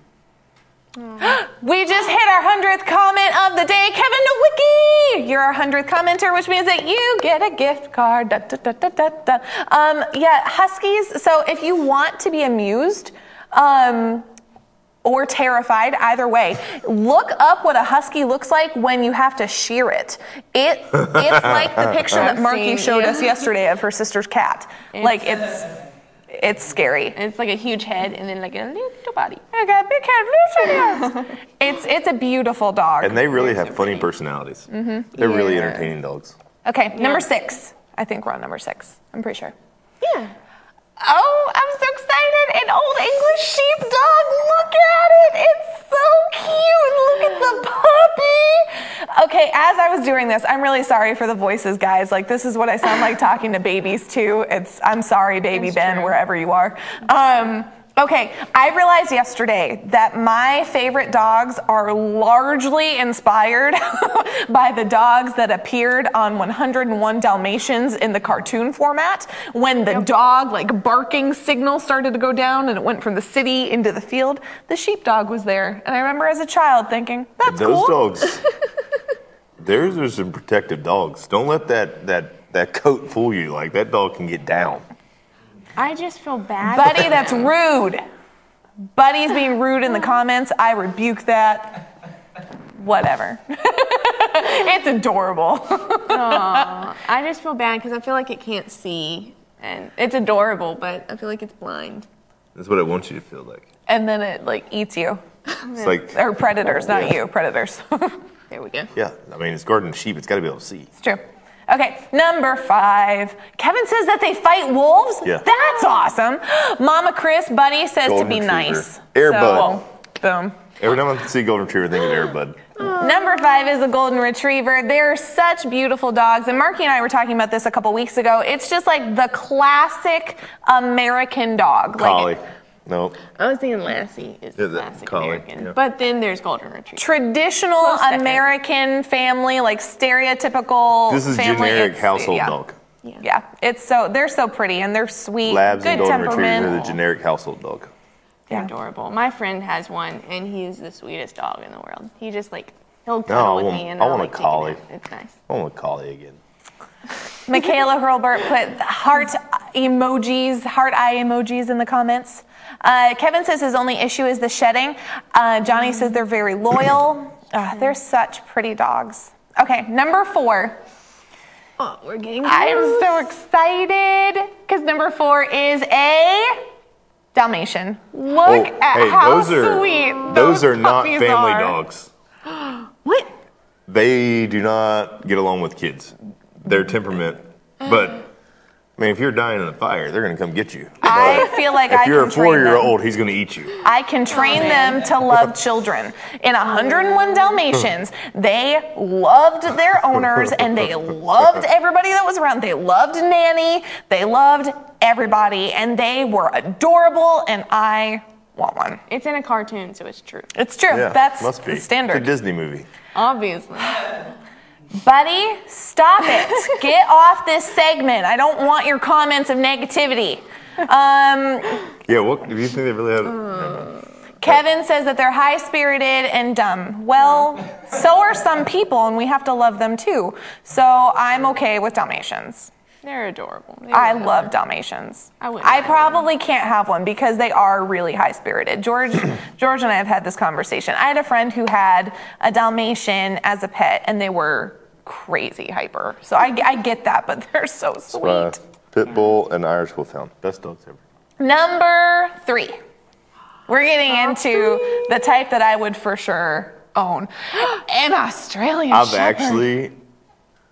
(gasps) We just hit our 100th comment of the day. Kevin Nowicki, you're our 100th commenter, which means that you get a gift card. Da, da, da, da, da, da. Um, yeah, Huskies. So if you want to be amused, um, or terrified, either way. Look up what a husky looks like when you have to shear it. It it's (laughs) like the picture that I've Marky showed us yesterday of her sister's cat. like it's it's scary. It's like a huge head and then like a little body. I got big head, little head. (laughs) It's it's a beautiful dog. And they really have funny personalities. Mm-hmm. They're really entertaining dogs. Okay, number six. I think we're on number six. I'm pretty sure. Yeah. Oh, I'm so excited! An old English sheepdog. Was doing this, I'm really sorry for the voices, guys. Like this is what I sound like talking to babies too. It's I'm sorry, baby It's Ben, true. wherever you are. Um, Okay, I realized yesterday that my favorite dogs are largely inspired (laughs) by the dogs that appeared on 101 Dalmatians in the cartoon format when the dog like barking signal started to go down and it went from the city into the field. The sheepdog was there, and I remember as a child thinking, "That's Those cool." dogs, (laughs) theirs are some protective dogs. Don't let that, that, that coat fool you. Like, that dog can get down. I just feel bad. Buddy, that's rude. Buddy's being rude in the comments. I rebuke that. Whatever. (laughs) it's adorable. I just feel bad because I feel like it can't see, and it's adorable, but I feel like it's blind. That's what I want you to feel like. And then it like eats you. (laughs) It's like, Or predators, not Yeah. you, predators. (laughs) There we go. yeah, I mean, it's guarding sheep. It's got to be able to see. it's true. Okay, number five. Kevin says that they fight wolves. Yeah. That's awesome. Mama Chris, Bunny says Golden to be retriever. nice. Air so, boom. Every time I see a golden retriever, I think of Airbud. Number five is a golden retriever. They're such beautiful dogs. And Marky and I were talking about this a couple weeks ago. It's just like the classic American dog. Collie. Like No. I was thinking Lassie is Yeah, the the classic collie, American, yeah. but then there's Golden Retriever. traditional Close second. American family, like stereotypical This is family. generic It's- household yeah. dog. Yeah, it's so they're so pretty and they're sweet, Labs good and golden temperament. retrievers are the generic household dog. They're Yeah. adorable. My friend has one, and he's the sweetest dog in the world. He just like he'll cuddle I with want- me, and I I'll, want a like, take collie. nap. It's nice. I want a collie again. Michaela Hurlbert put heart emojis, heart eye emojis in the comments. Uh, Kevin says his only issue is the shedding. Uh, Johnny says they're very loyal. (clears throat) Uh, they're such pretty dogs. Okay, number four. Oh, we're getting. close. I'm so excited because number four is a Dalmatian. Look Oh, at hey, how those are sweet those are not family are. dogs. (gasps) What? They do not get along with kids. Their temperament, but I mean, if you're dying in a fire, they're gonna come get you. I feel like if I you're can a four-year-old, he's gonna eat you. I can train them to love children. In 101 Dalmatians, they loved their owners and they loved everybody that was around. They loved Nanny, they loved everybody, and they were adorable, and I want one. It's in a cartoon, so it's true. It's true. Yeah, That's must be the standard. It's a Disney movie. Obviously. Buddy, stop it. (laughs) Get off this segment. I don't want your comments of negativity. Um, Yeah, what do you think they really have? Kevin says that they're high spirited and dumb. Well, so are some people, and we have to love them too. So I'm okay with Dalmatians. They're adorable. They I really love are. Dalmatians. I wouldn't I mind probably can't have one because they are really high spirited. George, (coughs) George and I have had this conversation. I had a friend who had a Dalmatian as a pet, and they were crazy hyper. So I, I get that, but (laughs) they're so sweet. Uh, Pit Bull and Irish Wolfhound, best dogs ever. Number three. We're getting into the type that I would for sure own. (gasps) An Australian I've Shepherd. actually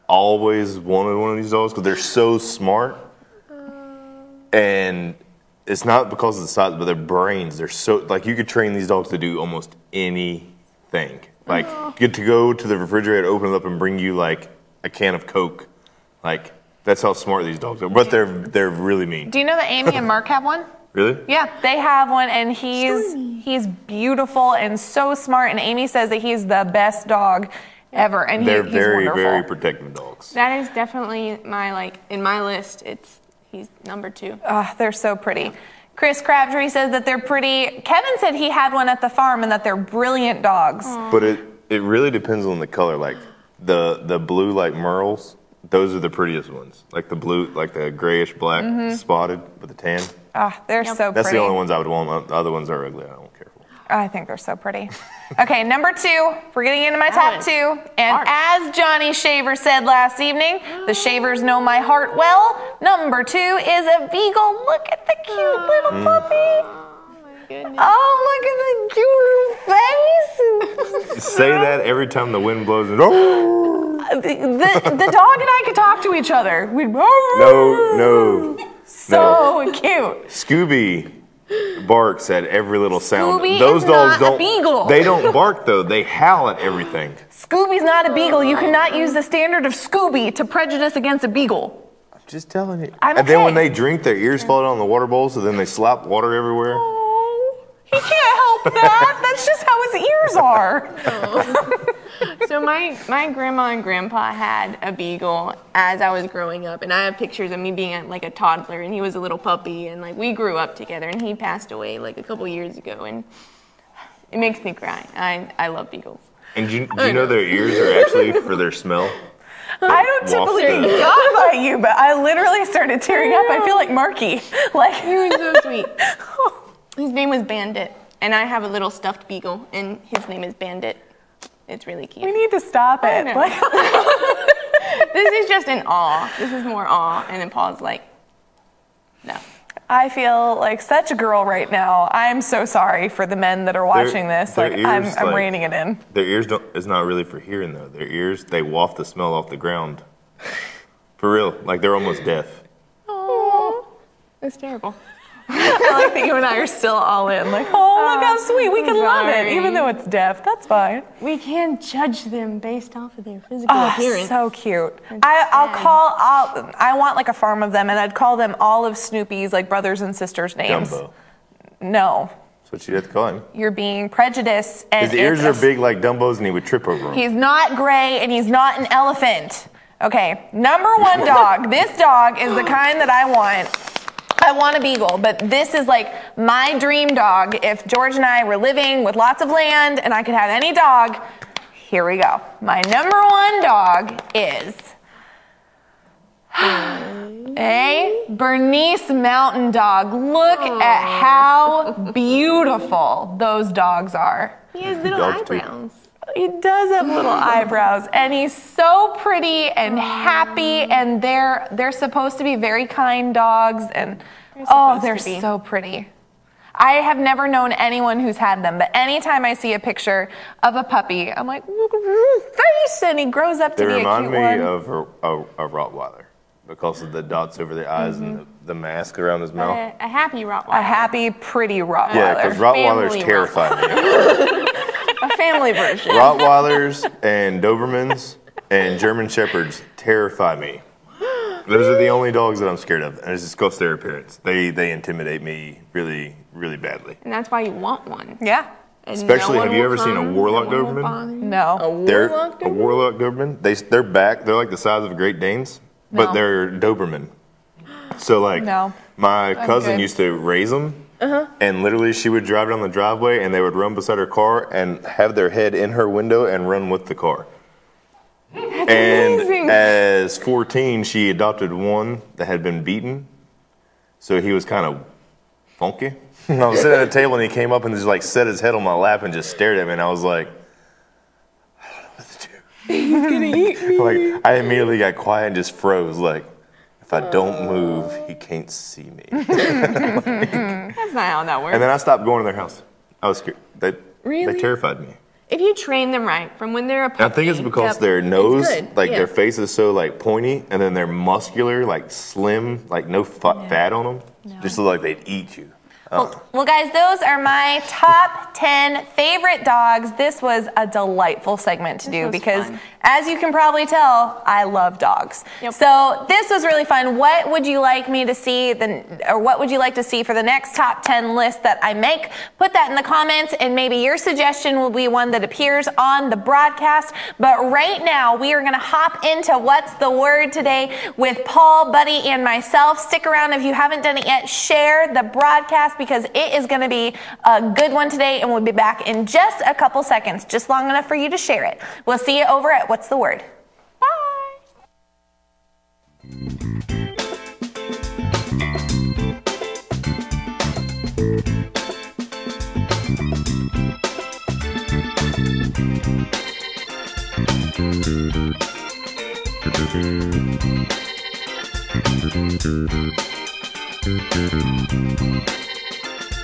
always wanted one of these dogs because they're so smart, and it's not because of the size, but their brains. They're so like you could train these dogs to do almost anything. Like get to go to the refrigerator, open it up, and bring you like a can of Coke. Like that's how smart these dogs are. But they're they're really mean. Do you know that Amy and Mark have one? (laughs) Really? Yeah, they have one, and he's he's beautiful and so smart. And Amy says that he's the best dog ever, and he, They're he's very wonderful. very protective dogs. That is definitely my like in my list. It's he's number two. Ah, they're so pretty. Chris Crabtree says that they're pretty. Kevin said he had one at the farm and that they're brilliant dogs. But it it really depends on the color. Like the the blue like merles, those are the prettiest ones. Like the blue, like the grayish black spotted with the tan. Ah, they're so That's pretty. the only ones I would want. The other ones are ugly. I don't care for. I think they're so pretty. Okay, number two. We're getting into my top two. And as Johnny Shaver said last evening, the Shavers know my heart well. Number two is a Beagle. Look at the cute little mm. puppy. Oh, oh, look at the cute face. Say that every time the wind blows. And, oh the, the, the dog and I could talk to each other. We'd no, no. (laughs) so cute. Scooby barks at every little sound. Scooby Those is dogs not don't. beagle. They don't bark though. They howl at everything. Scooby's not a beagle. You cannot use the standard of Scooby to prejudice against a beagle. I'm just telling you. I'm and then when they drink, their ears fall down in the water bowl, so then they slap water everywhere. Oh, he can't help that. That's just how his ears are. (laughs) So my my grandma and grandpa had a beagle as I was growing up, and I have pictures of me being a, like a toddler, and he was a little puppy, and like we grew up together, and he passed away like a couple years ago, and it makes me cry. I I love beagles. And do you, do you know their ears are actually for their smell? I don't typically Waft get by you, but I literally started tearing up. I feel like Marky. (laughs) Like He was so sweet. (laughs) His name was Bandit, and I have a little stuffed beagle, and his name is Bandit. It's really cute. we need to stop it. Like, (laughs) This is just an awe. (laughs) This is more awe, and then Paul's like, no. I feel like such a girl right now. I'm so sorry for the men that are watching this. their Like I'm, ears, I'm like- reining it in. Their ears don't. It's not really for hearing though. Their ears they waft the smell off the ground. (laughs) For real, like they're almost deaf. Oh, that's terrible. I like that you and I are still all in. Like, oh, look how uh, sweet. We can love it, even though it's deaf. That's fine. We can't judge them based off of their physical Oh, appearance. so cute. I, I'll sad. call. I'll, I want like a farm of them, and I'd call them all of Snoopy's like brothers and sisters' names. Dumbo. No, That's what you have to call him. you're being prejudiced. And His ears are a- big like Dumbo's, and he would trip over them. He's not gray, and he's not an elephant. Okay, number one (laughs) dog. this dog is the kind that I want. I want a beagle, but this is like my dream dog. If George and I were living with lots of land and I could have any dog, here we go. My number one dog is (gasps) a Bernese Mountain Dog. Look at how beautiful those dogs are. He has little Dogs too. eyebrows. He does have little (laughs) eyebrows, and he's so pretty and happy. And they're they're supposed to be very kind dogs, and oh, they're so pretty. I have never known anyone who's had them, but anytime I see a picture of a puppy, I'm like, face, and he grows up to They be a remind cute me one. of a, a, a Rottweiler because of the dots over the eyes and the, the mask around his mouth. A, a happy Rottweiler. a happy, pretty Rottweiler. yeah, because Rottweilers Family terrify me. A family version. Rottweilers and Dobermans and German Shepherds terrify me. Those are the only dogs that I'm scared of, and it's just because their appearance. They they intimidate me really really badly. And that's why you want one. yeah. And Especially, no have you ever seen a warlock no Doberman? bother you. No. They're Warlock a warlock Doberman. They their back they're like the size of Great Danes, but No. they're Doberman. So like No. my cousin used to raise them, Uh-huh. and literally she would drive down the driveway and they would run beside her car and have their head in her window and run with the car. and amazing. as 14, she adopted one that had been beaten, so he was kind of funky. And (laughs) I was sitting at a table and he came up and just like set his head on my lap and just stared at me, and I was like. I don't know what to do. He's gonna eat (laughs) me. Like I immediately got quiet and just froze. Like if I don't move, he can't see me. (laughs) That's not how that works. And then I stopped going to their house. I was scared. They, Really? they terrified me. if you train them right from when they're a puppy. I think it's because Yep. their It's nose, good, like yeah. their face is so like pointy, and then they're muscular, like slim, like no fa- fat on them. Just look like they'd eat you. Well, oh. well, guys, those are my top 10 favorite dogs. This was a delightful segment to do because, fun. as you can probably tell, I love dogs. Yep. So, this was really fun. What would you like me to see, the, or what would you like to see for the next top 10 list that I make? Put that in the comments, and maybe your suggestion will be one that appears on the broadcast. But right now, we are going to hop into What's the Word today with Paul, Buddy, and myself. Stick around if you haven't done it yet. Share the broadcast because it is going to be a good one today, and we'll be back in just a couple seconds, just long enough for you to share it. We'll see you over at What's the Word. Bye.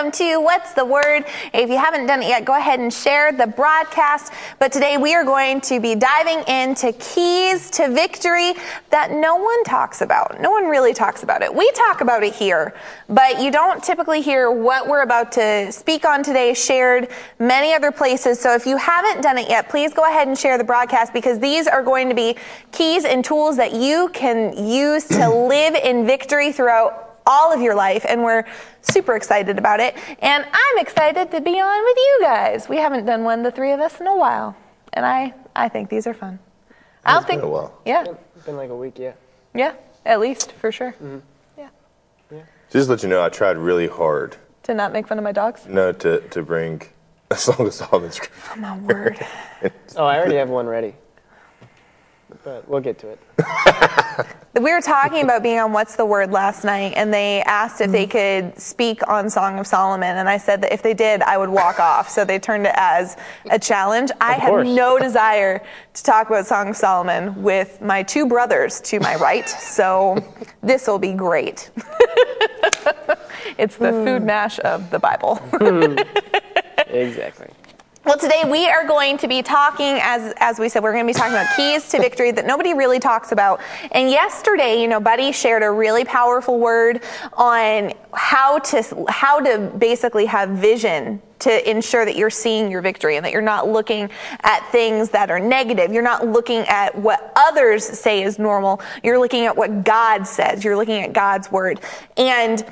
welcome to What's the Word? If you haven't done it yet, go ahead and share the broadcast. But today we are going to be diving into keys to victory that no one talks about. No one really talks about it. We talk about it here, but you don't typically hear what we're about to speak on today shared many other places. So if you haven't done it yet, please go ahead and share the broadcast because these are going to be keys and tools that you can use to (clears throat) live in victory throughout all of your life, and we're super excited about it. And I'm excited to be on with you guys. We haven't done one, the three of us, in a while, and I I think these are fun. I don't It's been think a while. Yeah, It's been like a week, yeah. yeah, at least for sure. Mm-hmm. Yeah, yeah. Just to let you know, I tried really hard to not make fun of my dogs. no to, to bring a Song of Solomon scripture. Oh my word. (laughs) Oh, I already have one ready. But we'll get to it. (laughs) We were talking about being on What's the Word last night, and they asked if they mm-hmm. could speak on Song of Solomon, and I said that if they did, I would walk off. So they turned it as a challenge. I have no desire to talk about Song of Solomon with my two brothers to my right, so this will be great. (laughs) it's the hmm. food mash of the Bible. Hmm. (laughs) Exactly. Well, today we are going to be talking, as as we said, we're going to be talking about keys to victory that nobody really talks about. And yesterday, you know, Buddy shared a really powerful word on how to how to basically have vision to ensure that you're seeing your victory and that you're not looking at things that are negative. You're not looking at what others say is normal. You're looking at what God says. You're looking at God's word. And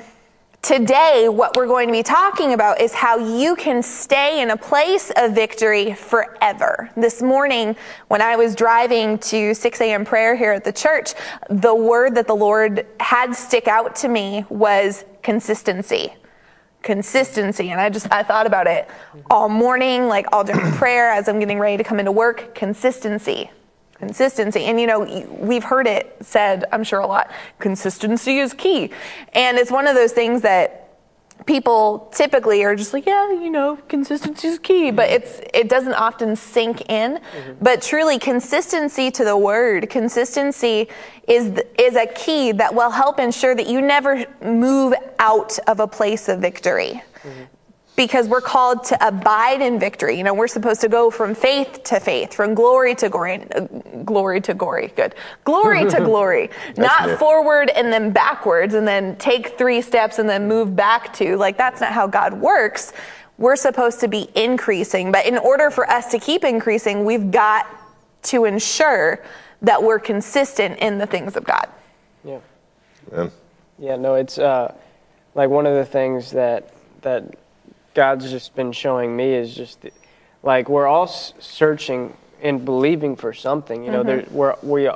Today, what we're going to be talking about is how you can stay in a place of victory forever. This morning, when I was driving to 6 a.m. prayer here at the church, the word that the Lord had stick out to me was consistency. Consistency. And I just, I thought about it all morning, like all during prayer as I'm getting ready to come into work. Consistency consistency. And you know we've heard it said i'm sure a lot consistency is key. And it's one of those things that people typically are just like yeah you know consistency is key. But mm-hmm. it's it doesn't often sink in. Mm-hmm. But truly consistency to the word consistency is is a key that will help ensure that you never move out of a place of victory mm-hmm. Because we're called to abide in victory. You know, we're supposed to go from faith to faith, from glory to glory, uh, glory to glory, good, glory to (laughs) glory, not new. forward and then backwards and then take three steps and then move back to. Like, that's not how God works. We're supposed to be increasing, but in order for us to keep increasing, we've got to ensure that we're consistent in the things of God. Yeah. Yeah. Yeah, no, it's uh, like one of the things that that God's just been showing me is just like we're all searching and believing for something. You know, there, mm-hmm. we're we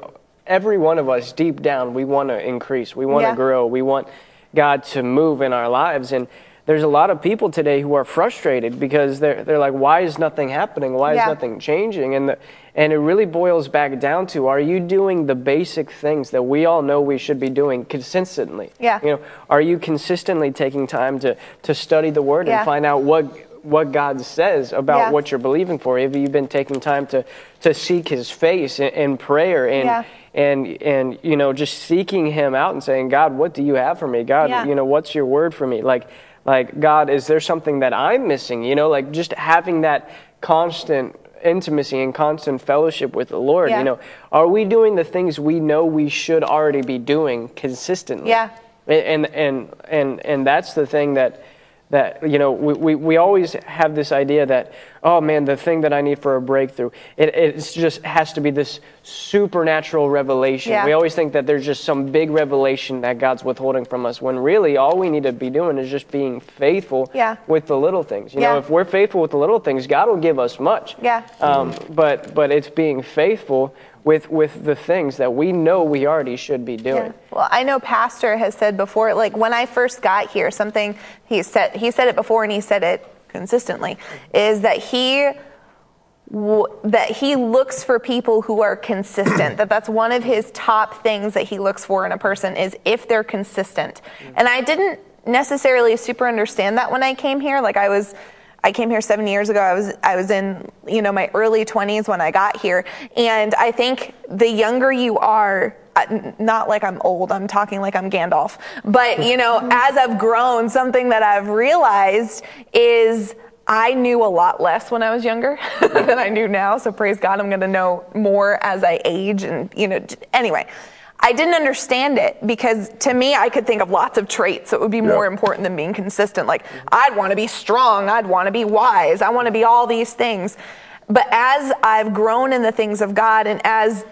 every one of us deep down we want to increase, we want to Yeah. grow, we want God to move in our lives, and there's a lot of people today who are frustrated because they're they're like, why is nothing happening? Why Yeah. is nothing changing? And the, and it really boils back down to are you doing the basic things that we all know we should be doing consistently? Yeah. You know, are you consistently taking time to to study the word Yeah. and find out what what God says about Yeah. what you're believing for? Have you been taking time to to seek His face in, in prayer and and and you know just seeking Him out and saying, God, what do you have for me? God, you know, what's your word for me? Like like God, is there something that I'm missing? You know, like just having that constant intimacy and constant fellowship with the Lord. Yeah. You know, are we doing the things we know we should already be doing consistently? Yeah. And and and and that's the thing that that you know we, we, we always have this idea that oh man the thing that I need for a breakthrough it it's just has to be this supernatural revelation. Yeah. We always think that there's just some big revelation that God's withholding from us when really all we need to be doing is just being faithful Yeah. with the little things. You Yeah. know, if we're faithful with the little things, God will give us much. Yeah. Um, but but it's being faithful with with the things that we know we already should be doing. Yeah. Well, I know Pastor has said before, like when I first got here, something he said he said it before and he said it consistently is that he that he looks for people who are consistent. that that's one of his top things that he looks for in a person is if they're consistent. Mm. And I didn't necessarily super understand that when I came here. Like I was I came here seven years ago. I was I was in you know my early 20s when I got here, and I think the younger you are, uh, not like I'm old, I'm talking like I'm Gandalf. But, you know, (laughs) as I've grown, something that I've realized is I knew a lot less when I was younger (laughs) than I do now. So praise God, I'm going to know more as I age. And, you know, anyway, I didn't understand it because to me, I could think of lots of traits that would be more important than being consistent. Like, I'd want to be strong, I'd want to be wise, I want to be all these things. But as I've grown in the things of God and as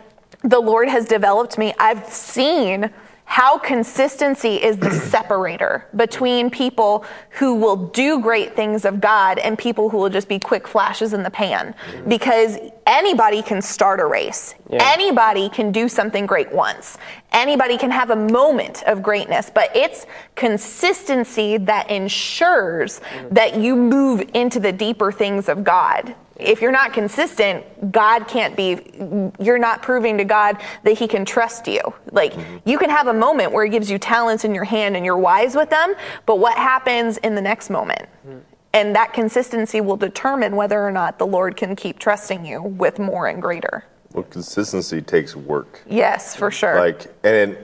the Lord has developed me, I've seen how consistency is the (clears throat) separator between people who will do great things of God and people who will just be quick flashes in the pan. Because anybody can start a race, Yeah. anybody can do something great once, anybody can have a moment of greatness, but it's consistency that ensures that you move into the deeper things of God if you're not consistent, God can't be, you're not proving to God that He can trust you. Like, mm-hmm. you can have a moment where He gives you talents in your hand and you're wise with them, but what happens in the next moment? Mm-hmm. And that consistency will determine whether or not the Lord can keep trusting you with more and greater. Well, consistency takes work. Yes, for mm-hmm. sure. Like, and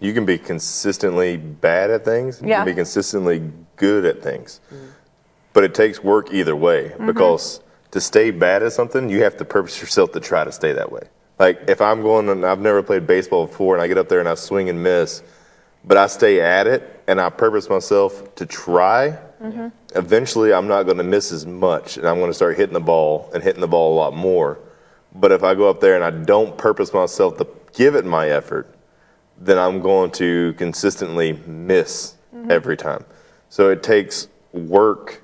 you can be consistently bad at things. You Yeah. can be consistently good at things. But it takes work either way Mm-hmm. because to stay bad at something, you have to purpose yourself to try to stay that way. Like, if I'm going and I've never played baseball before and I get up there and I swing and miss, but I stay at it and I purpose myself to try, Mm-hmm. eventually I'm not going to miss as much and I'm going to start hitting the ball and hitting the ball a lot more. But if I go up there and I don't purpose myself to give it my effort, then I'm going to consistently miss every time. So it takes work.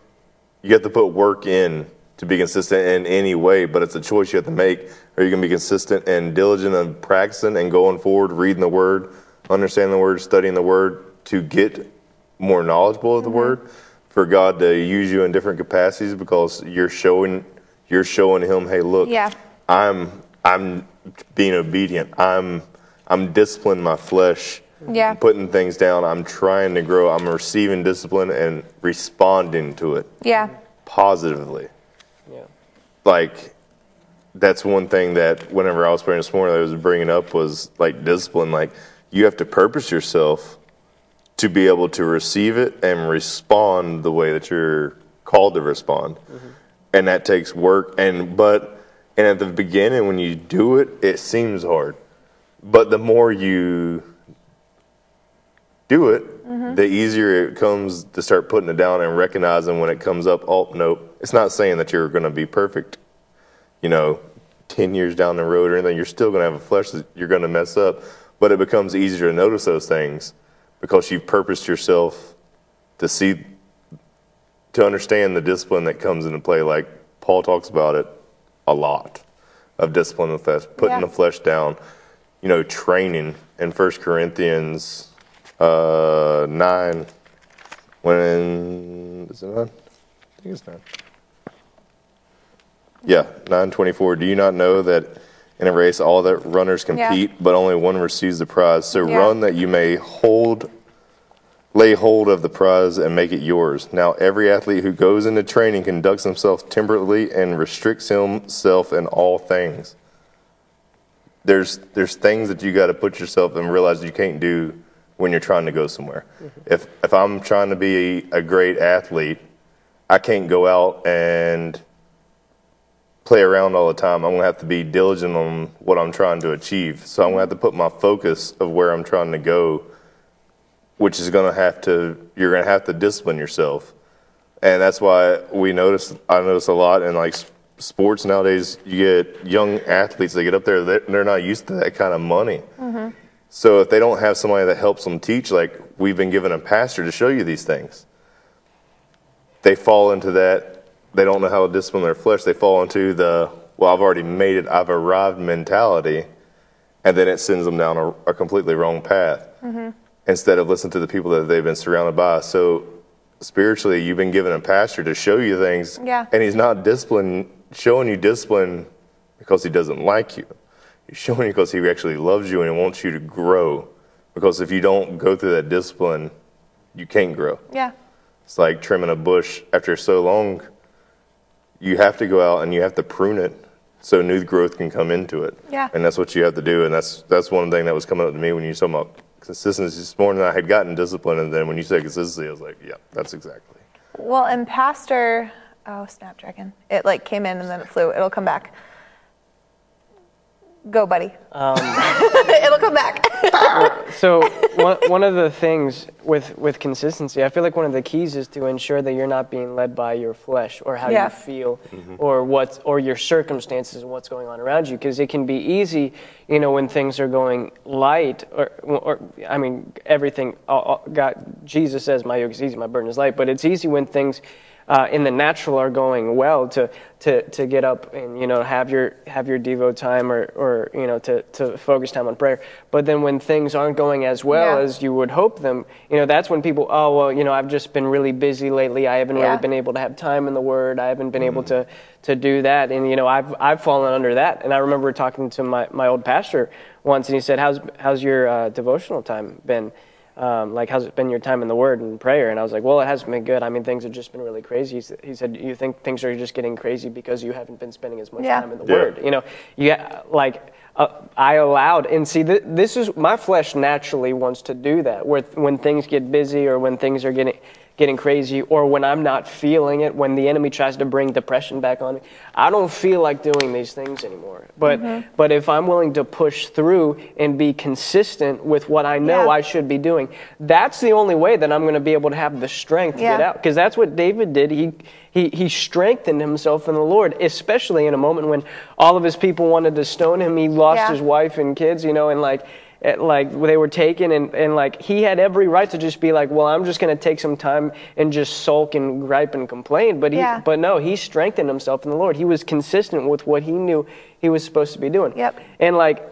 You have to put work in to be consistent in any way, but it's a choice you have to make. Are you going to be consistent and diligent and practicing and going forward, reading the word, understanding the word, studying the word to get more knowledgeable of the mm-hmm. word, for God to use you in different capacities because you're showing you're showing him, hey, look, Yeah. I'm I'm being obedient. I'm I'm disciplining my flesh. Yeah. I'm putting things down. I'm trying to grow. I'm receiving discipline and responding to it yeah. positively. Like that's one thing that whenever I was praying this morning, I was bringing up was like discipline. Like you have to purpose yourself to be able to receive it and respond the way that you're called to respond, mm-hmm. and that takes work. And but and at the beginning, when you do it, it seems hard, but the more you do it, Mm-hmm. the easier it comes to start putting it down and recognizing when it comes up. Oh, nope. It's not saying that you're going to be perfect. You know, ten years down the road or anything, you're still going to have a flesh that you're going to mess up. But it becomes easier to notice those things because you've purposed yourself to see, to understand the discipline that comes into play. Like Paul talks about it a lot of discipline of flesh, putting Yeah. the flesh down. You know, training in First Corinthians uh, nine. When is it nine? I think it's nine. Yeah, nine twenty-four. Do you not know that in a race all that runners compete, but only one receives the prize? So Yeah. run that you may hold, lay hold of the prize and make it yours. Now every athlete who goes into training conducts himself temperately and restricts himself in all things. There's there's things that you got to put yourself and realize you can't do when you're trying to go somewhere. If if I'm trying to be a great athlete, I can't go out and play around all the time. I'm gonna have to be diligent on what I'm trying to achieve. So I'm gonna have to put my focus of where I'm trying to go, which is gonna have to you're gonna have to discipline yourself, and that's why we notice I notice a lot in like sports nowadays. You get young athletes they get up there, they're, they're not used to that kind of money. Mm-hmm. So if they don't have somebody that helps them teach, like we've been given a pastor to show you these things, they fall into that. They don't know how to discipline their flesh. They fall into the, well, I've already made it, I've arrived mentality. And then it sends them down a, a completely wrong path mm-hmm. instead of listening to the people that they've been surrounded by. So spiritually, you've been given a pastor to show you things. Yeah. And he's not discipline, showing you discipline because he doesn't like you. Showing you because he actually loves you and he wants you to grow. Because if you don't go through that discipline, you can't grow. Yeah. It's like trimming a bush after so long. You have to go out and you have to prune it so new growth can come into it. Yeah. And that's what you have to do. And that's that's one thing that was coming up to me when you were talking about consistency this morning. I had gotten discipline, and then when you said consistency, I was like, yeah, that's exactly. Well, and Pastor, oh, Snapdragon. It like came in and then it flew. It'll come back. Go, buddy. Um, (laughs) It'll come back. (laughs) So (laughs) one, one of the things with, with consistency, I feel like one of the keys is to ensure that you're not being led by your flesh or how Yeah. you feel mm-hmm. or what or your circumstances and what's going on around you because it can be easy, you know, when things are going light or, or I mean everything. all- all- God, Jesus says, "My yoke is easy, my burden is light," but it's easy when things uh, in the natural are going well to, to, to get up and you know have your have your devo time or, or you know to, to focus time on prayer. But then when things aren't going as well Yeah. as you would hope them you know that's when people oh well you know I've just been really busy lately. I haven't Yeah. really been able to have time in the word. I haven't been able to to do that. And you know I've I've fallen under that. And I remember talking to my, my old pastor once and he said how's how's your uh, devotional time been um, like how's it been your time in the word and prayer and i was like well it hasn't been good i mean things have just been really crazy he, s- he said you think things are just getting crazy because you haven't been spending as much Yeah. time in the Yeah. word you know yeah like uh, i allowed and see th- this is my flesh naturally wants to do that where when things get busy or when things are getting getting crazy or when i'm not feeling it when the enemy tries to bring depression back on me i don't feel like doing these things anymore but Mm-hmm. but if i'm willing to push through and be consistent with what i know Yeah. i should be doing that's the only way that i'm going to be able to have the strength to get out because that's what david did he he, he strengthened himself in the Lord, especially in a moment when all of his people wanted to stone him. He lost Yeah. his wife and kids, you know, and like, like they were taken, and, and like he had every right to just be like, well, I'm just going to take some time and just sulk and gripe and complain. But he, Yeah. but no, he strengthened himself in the Lord. He was consistent with what he knew he was supposed to be doing. Yep. And like,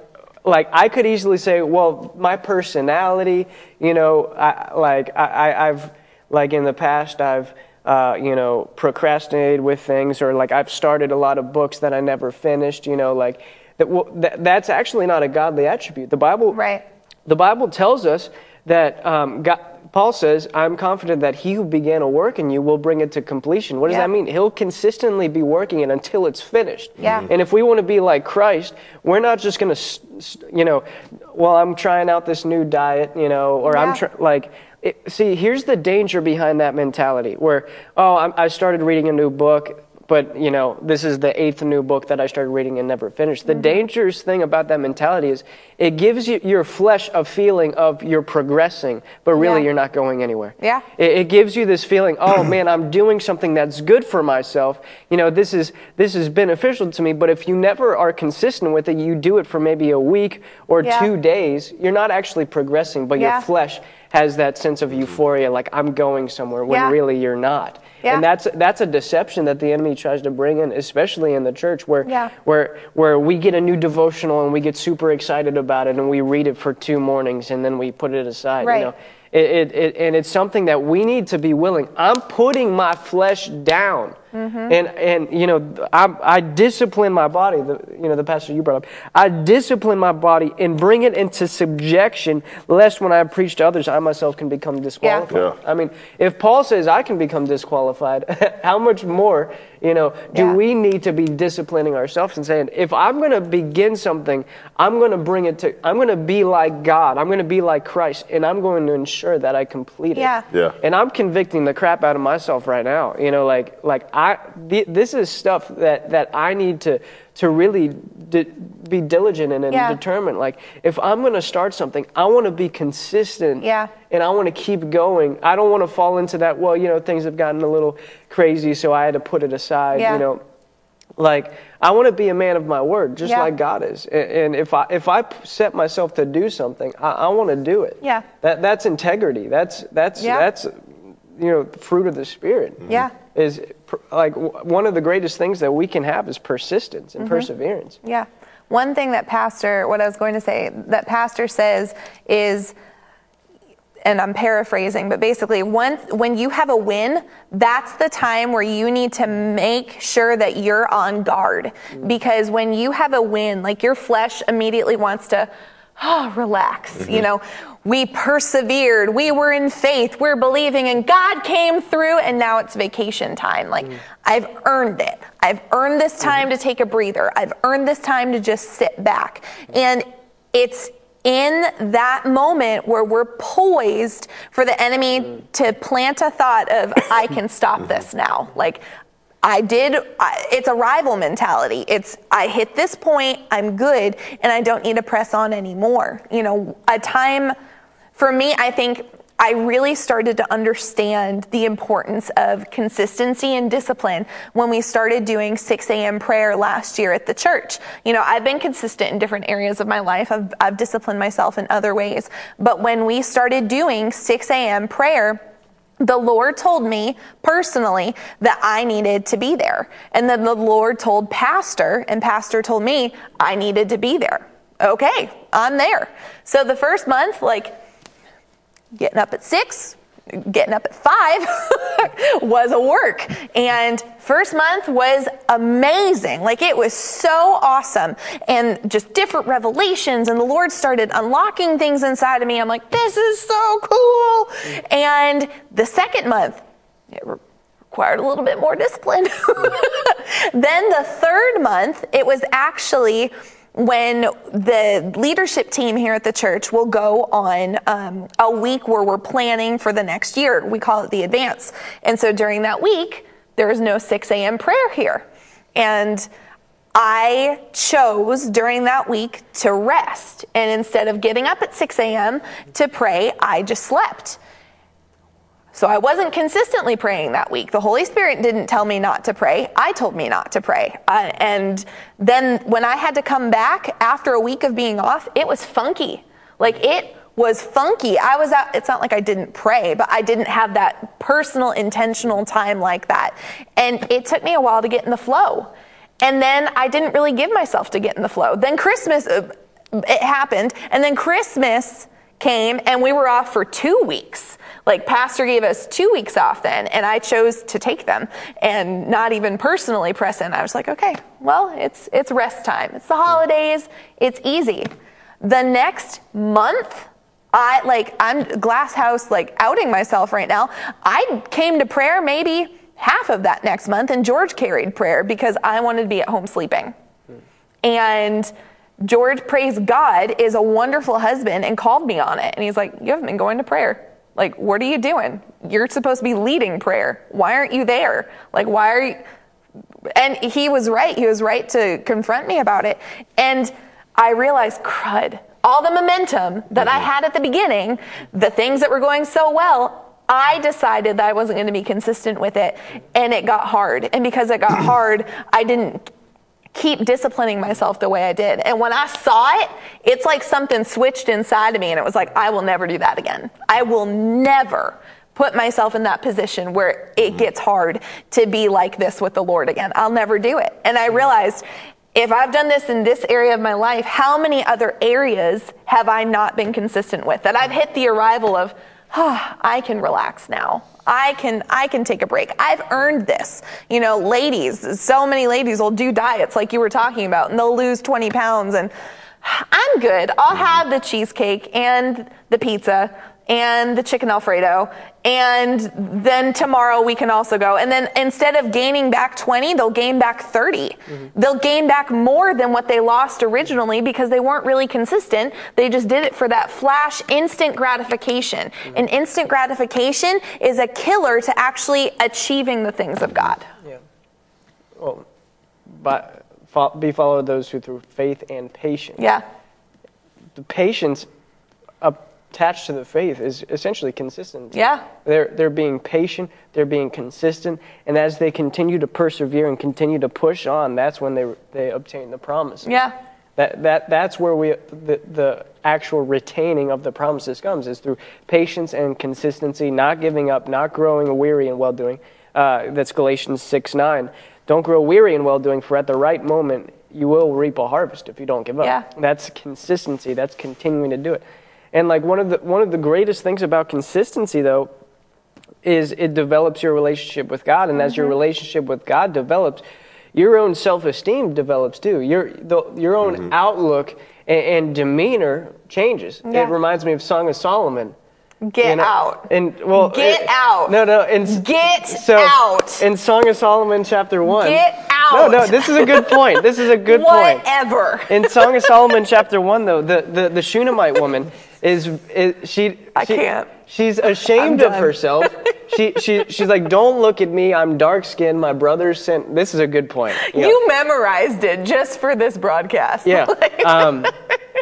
like I could easily say, well, my personality, you know, I, like I, I, I've, like in the past, I've, uh, you know, procrastinated with things, or like I've started a lot of books that I never finished. You know, like that. Well, that that's actually not a godly attribute. The Bible, Right. The Bible tells us that um, God, Paul says, "I'm confident that He who began a work in you will bring it to completion." What does Yeah. that mean? He'll consistently be working it until it's finished. Yeah. Mhm. And if we want to be like Christ, we're not just going to, you know, well, I'm trying out this new diet, you know, or Yeah. I'm trying, like, it, see, here's the danger behind that mentality where, oh, I'm, I started reading a new book, but, you know, this is the eighth new book that I started reading and never finished. Mm-hmm. The dangerous thing about that mentality is it gives you, your flesh a feeling of you're progressing, but really Yeah. you're not going anywhere. Yeah. It, it gives you this feeling, oh man, I'm doing something that's good for myself. You know, this is this is beneficial to me. But if you never are consistent with it, you do it for maybe a week or Yeah. two days. You're not actually progressing, but Yeah. your flesh has that sense of mm-hmm. euphoria, like I'm going somewhere, when Yeah. really you're not. Yeah. And that's that's a deception that the enemy tries to bring in, especially in the church, where Yeah. where where we get a new devotional and we get super excited about it and we read it for two mornings and then we put it aside. Right. You know? It, it, it, and it's something that we need to be willing. I'm putting my flesh down, Mm-hmm. and and you know I, I discipline my body. The, you know the pastor you brought up. I discipline my body and bring it into subjection, lest when I preach to others, I myself can become disqualified. Yeah. I mean, if Paul says I can become disqualified, (laughs) how much more, you know, do Yeah. we need to be disciplining ourselves and saying, if I'm going to begin something, I'm going to bring it to, I'm going to be like God, I'm going to be like Christ, and I'm going to ensure that I complete it. Yeah. Yeah. And I'm convicting the crap out of myself right now. You know, like, like I, th- this is stuff that that I need to to really be diligent in and Yeah. determine. Like, if I'm going to start something, I want to be consistent Yeah. and I want to keep going. I don't want to fall into that, well, you know, things have gotten a little crazy, so I had to put it aside, Yeah. you know. Like, I want to be a man of my word, just Yeah. like God is. A- And if I if I set myself to do something, I, I want to do it. Yeah. That that's integrity. That's that's Yeah. that's you know fruit of the spirit. Yeah. Is like one of the greatest things that we can have is persistence Mm-hmm. and perseverance. Yeah. One thing that Pastor, what I was going to say, that Pastor says is, and I'm paraphrasing, but basically, once when you have a win, that's the time where you need to make sure that you're on guard. Because when you have a win, like your flesh immediately wants to, oh, relax. You mm-hmm. know, we persevered, we were in faith, we're believing, and God came through, and now it's vacation time. Like, mm. I've earned it. I've earned this mm-hmm. time to take a breather. I've earned this time to just sit back. And it's in that moment where we're poised for the enemy mm. to plant a thought of, I can stop mm-hmm. this now. Like, I did, it's a rival mentality. It's, I hit this point, I'm good, and I don't need to press on anymore. You know, a time, for me, I think I really started to understand the importance of consistency and discipline when we started doing 6 a.m. prayer last year at the church. You know, I've been consistent in different areas of my life. I've, I've disciplined myself in other ways. But when we started doing 6 a.m. prayer, the Lord told me personally that I needed to be there. And then the Lord told Pastor, and Pastor told me I needed to be there. Okay, I'm there. So the first month, like getting up at six, getting up at five (laughs) was a work. And first month was amazing. Like it was so awesome. And just different revelations. And the Lord started unlocking things inside of me. I'm like, this is so cool. And the second month, it required a little bit more discipline. (laughs) then the third month, it was actually when the leadership team here at the church will go on um, a week where we're planning for the next year. We call it the advance. And so during that week, there is no 6 a.m. prayer here. And I chose during that week to rest. And instead of getting up at 6 a.m. to pray, I just slept. So I wasn't consistently praying that week. The Holy Spirit didn't tell me not to pray. I told me not to pray. Uh, and then when I had to come back after a week of being off, it was funky. Like it was funky. I was out, it's not like I didn't pray, but I didn't have that personal, intentional time like that. And it took me a while to get in the flow. And then I didn't really give myself to get in the flow. Then Christmas, uh, it happened. And then Christmas came and we were off for two weeks. Like, Pastor gave us two weeks off then, and I chose to take them and not even personally press in. I was like, okay, well, it's, it's rest time. It's the holidays, it's easy. The next month, I like, I'm glass house, like outing myself right now. I came to prayer maybe half of that next month, and George carried prayer because I wanted to be at home sleeping. And George, praise God, is a wonderful husband and called me on it. And he's like, You haven't been going to prayer. Like, what are you doing? You're supposed to be leading prayer. Why aren't you there? Like, why are you? And he was right. He was right to confront me about it. And I realized, crud, all the momentum that I mm-hmm. had at the beginning, the things that were going so well, I decided that I wasn't going to be consistent with it. And it got hard. And because it got (clears throat) hard, I didn't keep disciplining myself the way I did. And when I saw it, it's like something switched inside of me and it was like, I will never do that again. I will never put myself in that position where it mm-hmm. gets hard to be like this with the Lord again. I'll never do it. And I mm-hmm. realized if I've done this in this area of my life, how many other areas have I not been consistent with? That I've hit the arrival of, oh, I can relax now. I can I can take a break. I've earned this. You know, ladies, so many ladies will do diets like you were talking about, and they'll lose 20 pounds and I'm good. I'll have the cheesecake and the pizza and the chicken alfredo. And then tomorrow we can also go. And then instead of gaining back 20 they'll gain back 30 mm-hmm. they'll gain back more than what they lost originally because they weren't really consistent. They just did it for that flash instant gratification. Mm-hmm. and instant gratification is a killer to actually achieving the things of god. Yeah. Well but be followed those who through faith and patience. Yeah. The patience attached to the faith is essentially consistent. Yeah. They're, they're being patient, they're being consistent, and as they continue to persevere and continue to push on, that's when they, they obtain the promises. Yeah. That, that, that's where we, the, the actual retaining of the promises comes, is through patience and consistency, not giving up, not growing weary in well doing. Uh, that's Galatians 6 9. Don't grow weary in well doing, for at the right moment you will reap a harvest if you don't give up. Yeah. That's consistency, that's continuing to do it. And like one of the one of the greatest things about consistency though is it develops your relationship with God and mm-hmm. as your mm-hmm. relationship with God develops your own self-esteem develops too. Your the, your own mm-hmm. outlook and, and demeanor changes. Yeah. It reminds me of Song of Solomon. Get you know, out. And well, Get it- out. No, no. and Get so, out. In Song of Solomon, chapter one. Get out. no. No, this is a good point. This is a good point. (laughs) Whatever. In Song of Solomon, chapter one, though, the, the, the Shunammite woman is, is she? I she- can't. She's ashamed of herself. (laughs) she, she, she's like, "Don't look at me. I'm dark skinned. My brothers sent." This is a good point. You know, You memorized it just for this broadcast. yeah. (laughs) Like, Um,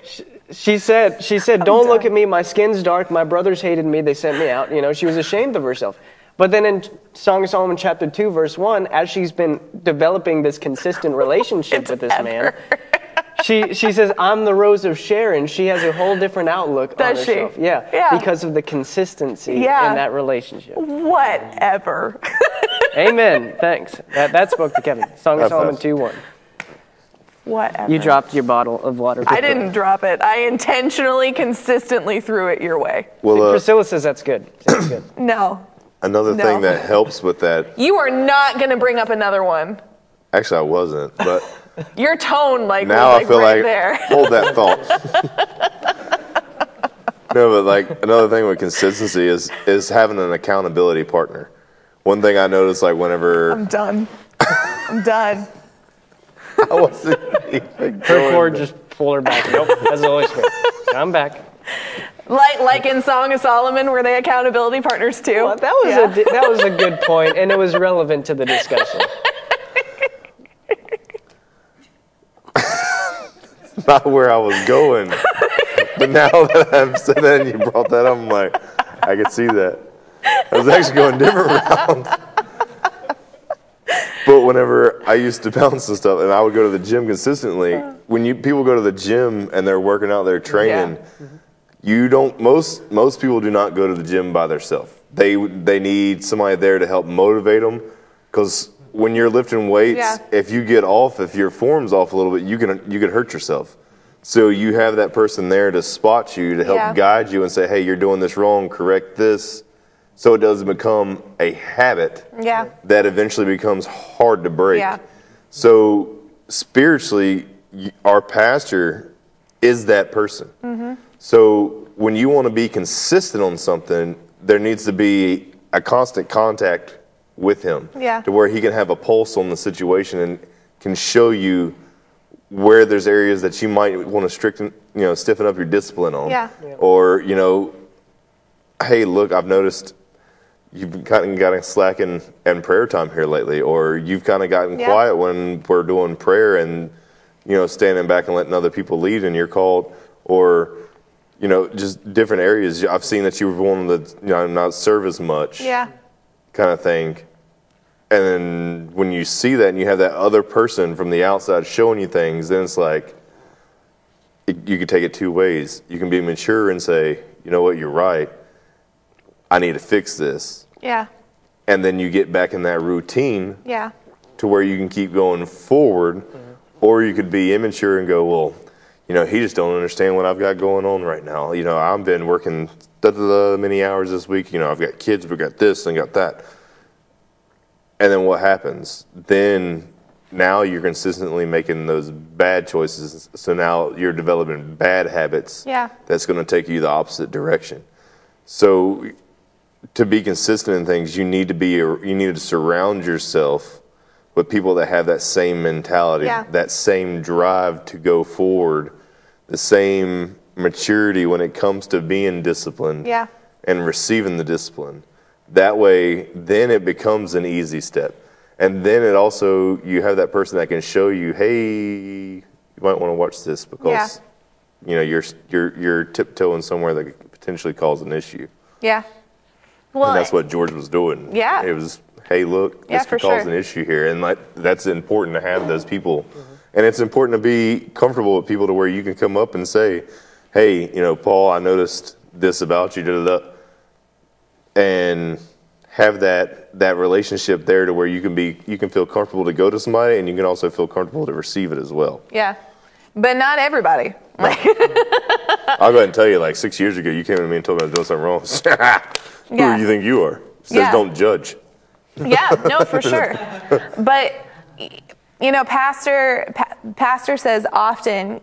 she, she said, "She said, don't look at me. My skin's dark. My brothers hated me. They sent me out." You know, she was ashamed of herself. But then in Song of Solomon, chapter two, verse one, as she's been developing this consistent (laughs) relationship with this man, she she says, "I'm the Rose of Sharon." She has a whole different outlook Does on she? herself. Yeah, Yeah. because of the consistency Yeah. in that relationship. whatever. (laughs) Amen. Thanks. That, that spoke to Kevin. Song of High Solomon 2 1. whatever. You dropped your bottle of water. I didn't drop it. I intentionally, consistently threw it your way. Well, uh, Priscilla says that's good. That's good. (clears throat) No. another No. thing that helps with that. You are not going to bring up another one. Actually, I wasn't, but Your tone, like, now was I like feel right like there. hold that (laughs) thought. no, but like another thing with consistency is is having an accountability partner. One thing I noticed, like whenever I'm done. I'm done. (laughs) I wasn't even Her going cord just pulled her back. Nope. That's the Holy Spirit. I'm back. Like, like in Song of Solomon, were they accountability partners too? Well, that was Yeah. a that was a good (laughs) point, and it was relevant to the discussion. Not where I was going. but now that I've said that and you brought that up, I'm like, I could see that. I was actually going different route. But whenever I used to bounce and stuff, and I would go to the gym consistently, when you people go to the gym and they're working out, they're training, you don't. Most most people do not go to the gym by themselves. They they need somebody there to help motivate them, because when you're lifting weights, Yeah. if you get off, if your form's off a little bit, you can you can hurt yourself. So you have that person there to spot you, to help Yeah. guide you, and say, "Hey, you're doing this wrong. Correct this," so it doesn't become a habit Yeah. that eventually becomes hard to break. Yeah. So spiritually, our pastor is that person. Mm-hmm. So when you want to be consistent on something, there needs to be a constant contact with him. Yeah. To where he can have a pulse on the situation and can show you where there's areas that you might want to stricten, you know, stiffen up your discipline on. Yeah. Or, you know, hey, look, I've noticed you've kind of gotten slack in, in prayer time here lately, or you've kind of gotten Yeah. quiet when we're doing prayer and, you know, standing back and letting other people lead and you're called, or, you know, just different areas. I've seen that you were one of the, you know, not serve as much Yeah. Kind of thing. And then when you see that and you have that other person from the outside showing you things, then it's like it, you could take it two ways. You can be mature and say, you know what, you're right. I need to fix this. Yeah. And then you get back in that routine Yeah. to where you can keep going forward. Mm-hmm. Or you could be immature and go, well, you know, he just don't understand what I've got going on right now. You know, I've been working da, da, da, many hours this week. You know, I've got kids, we've got this and got that. And then what happens? Then now you're consistently making those bad choices. So now you're developing bad habits. Yeah. That's going to take you the opposite direction. So to be consistent in things, you need to be you need to surround yourself with people that have that same mentality, Yeah. that same drive to go forward, the same maturity when it comes to being disciplined Yeah. and receiving the discipline. That way, then it becomes an easy step. And then it also, you have that person that can show you, hey, you might want to watch this because, you know, you're, you're, you're tiptoeing somewhere that could potentially cause an issue. Yeah. Well, And that's what George was doing. Yeah. It was, hey, look, Yeah, this could cause sure. an issue here. And like, that's important to have those people. And it's important to be comfortable with people to where you can come up and say, hey, you know, Paul, I noticed this about you, da, da, da. and have that that relationship there to where you can be you can feel comfortable to go to somebody and you can also feel comfortable to receive it as well. yeah. But not everybody. Like, (laughs) I'll go ahead and tell you, like six years ago, you came to me and told me I was doing something wrong. (laughs) Who Yeah. do you think you are? Says Yeah. don't judge. yeah, no, for (laughs) sure. But you know, pastor pa- pastor says often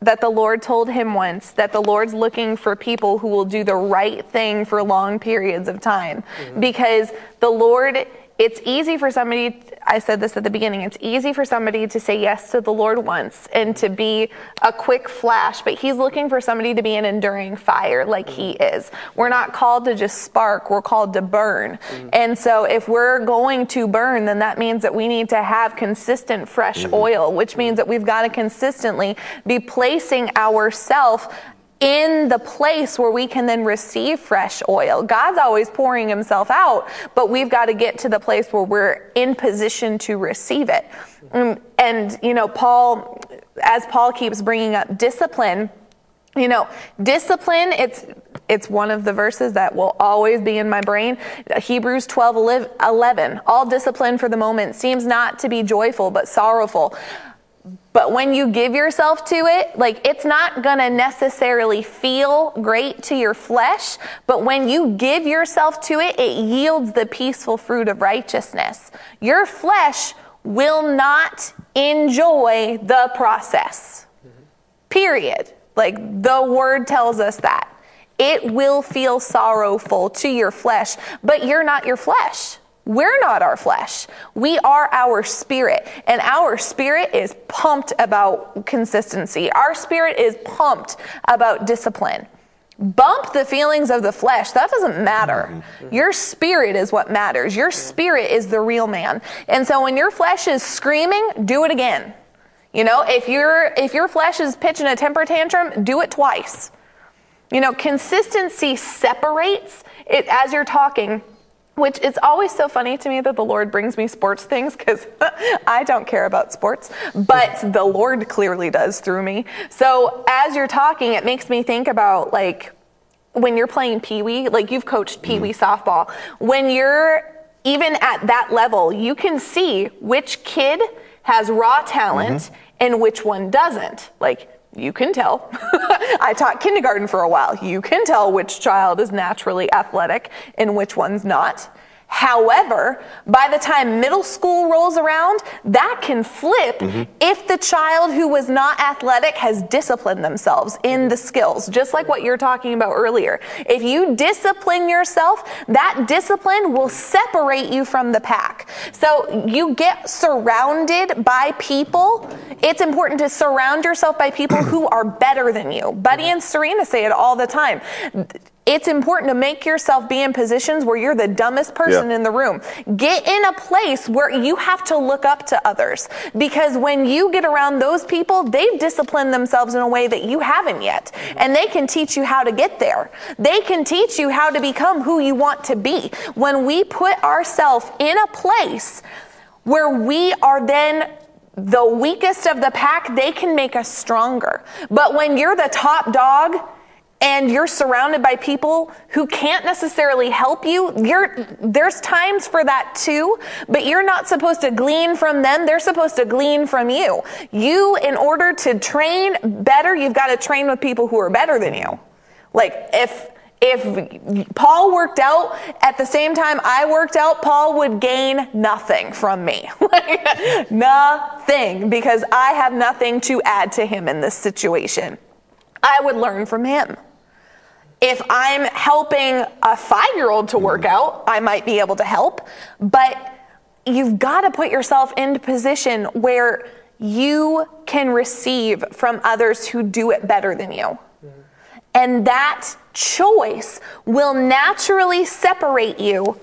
that the Lord told him once that the Lord's looking for people who will do the right thing for long periods of time. Mm-hmm. Because the Lord, it's easy for somebody, I said this at the beginning, it's easy for somebody to say yes to the Lord once and to be a quick flash, but He's looking for somebody to be an enduring fire like He mm-hmm. is. We're not called to just spark, we're called to burn. Mm-hmm. And so if we're going to burn, then that means that we need to have consistent fresh mm-hmm. oil, which means that we've got to consistently be placing ourselves in the place where we can then receive fresh oil. God's always pouring himself out, but we've got to get to the place where we're in position to receive it. Mm, And, you know, Paul, as Paul keeps bringing up discipline, you know, discipline, it's it's one of the verses that will always be in my brain. Hebrews 12 11. All discipline for the moment seems not to be joyful, but sorrowful. But when you give yourself to it, like it's not gonna necessarily feel great to your flesh, but when you give yourself to it, it yields the peaceful fruit of righteousness. Your flesh will not enjoy the process. Period. Like the word tells us that. It will feel sorrowful to your flesh, but you're not your flesh. We're not our flesh. We are our spirit, and our spirit is pumped about consistency. Our spirit is pumped about discipline. Bump the feelings of the flesh. That doesn't matter. Mm-hmm. Mm-hmm. Your spirit is what matters. Your spirit is the real man. And so when your flesh is screaming, do it again. You know, if your if your flesh is pitching a temper tantrum, do it twice. You know, consistency separates it as you're talking, which it's always so funny to me that the Lord brings me sports things because (laughs) I don't care about sports, but the Lord clearly does through me. So as you're talking, it makes me think about like when you're playing pee wee, like you've coached pee wee mm-hmm. softball, when you're even at that level, you can see which kid has raw talent mm-hmm. and which one doesn't. Like, you can tell. (laughs) I taught kindergarten for a while. You can tell which child is naturally athletic and which one's not. However, by the time middle school rolls around, that can flip mm-hmm. if the child who was not athletic has disciplined themselves in the skills, just like what you're talking about earlier. If you discipline yourself, that discipline will separate you from the pack. So you get surrounded by people. It's important to surround yourself by people who are better than you. Buddy and Serena say it all the time it's important to make yourself be in positions where you're the dumbest person Yeah. in the room. Get in a place where you have to look up to others because when you get around those people, they've disciplined themselves in a way that you haven't yet. And they can teach you how to get there. They can teach you how to become who you want to be. When we put ourselves in a place where we are then the weakest of the pack, they can make us stronger. But when you're the top dog, and you're surrounded by people who can't necessarily help you there's times for that too but you're not supposed to glean from them they're supposed to glean from you you in order to train better you've got to train with people who are better than you like if if Paul worked out at the same time I worked out, Paul would gain nothing from me. (laughs) Nothing, because I have nothing to add to him in this situation. I would learn from him. If I'm helping a five year old to work mm. out, I might be able to help. But you've got to put yourself into position where you can receive from others who do it better than you. Mm-hmm. And that choice will naturally separate you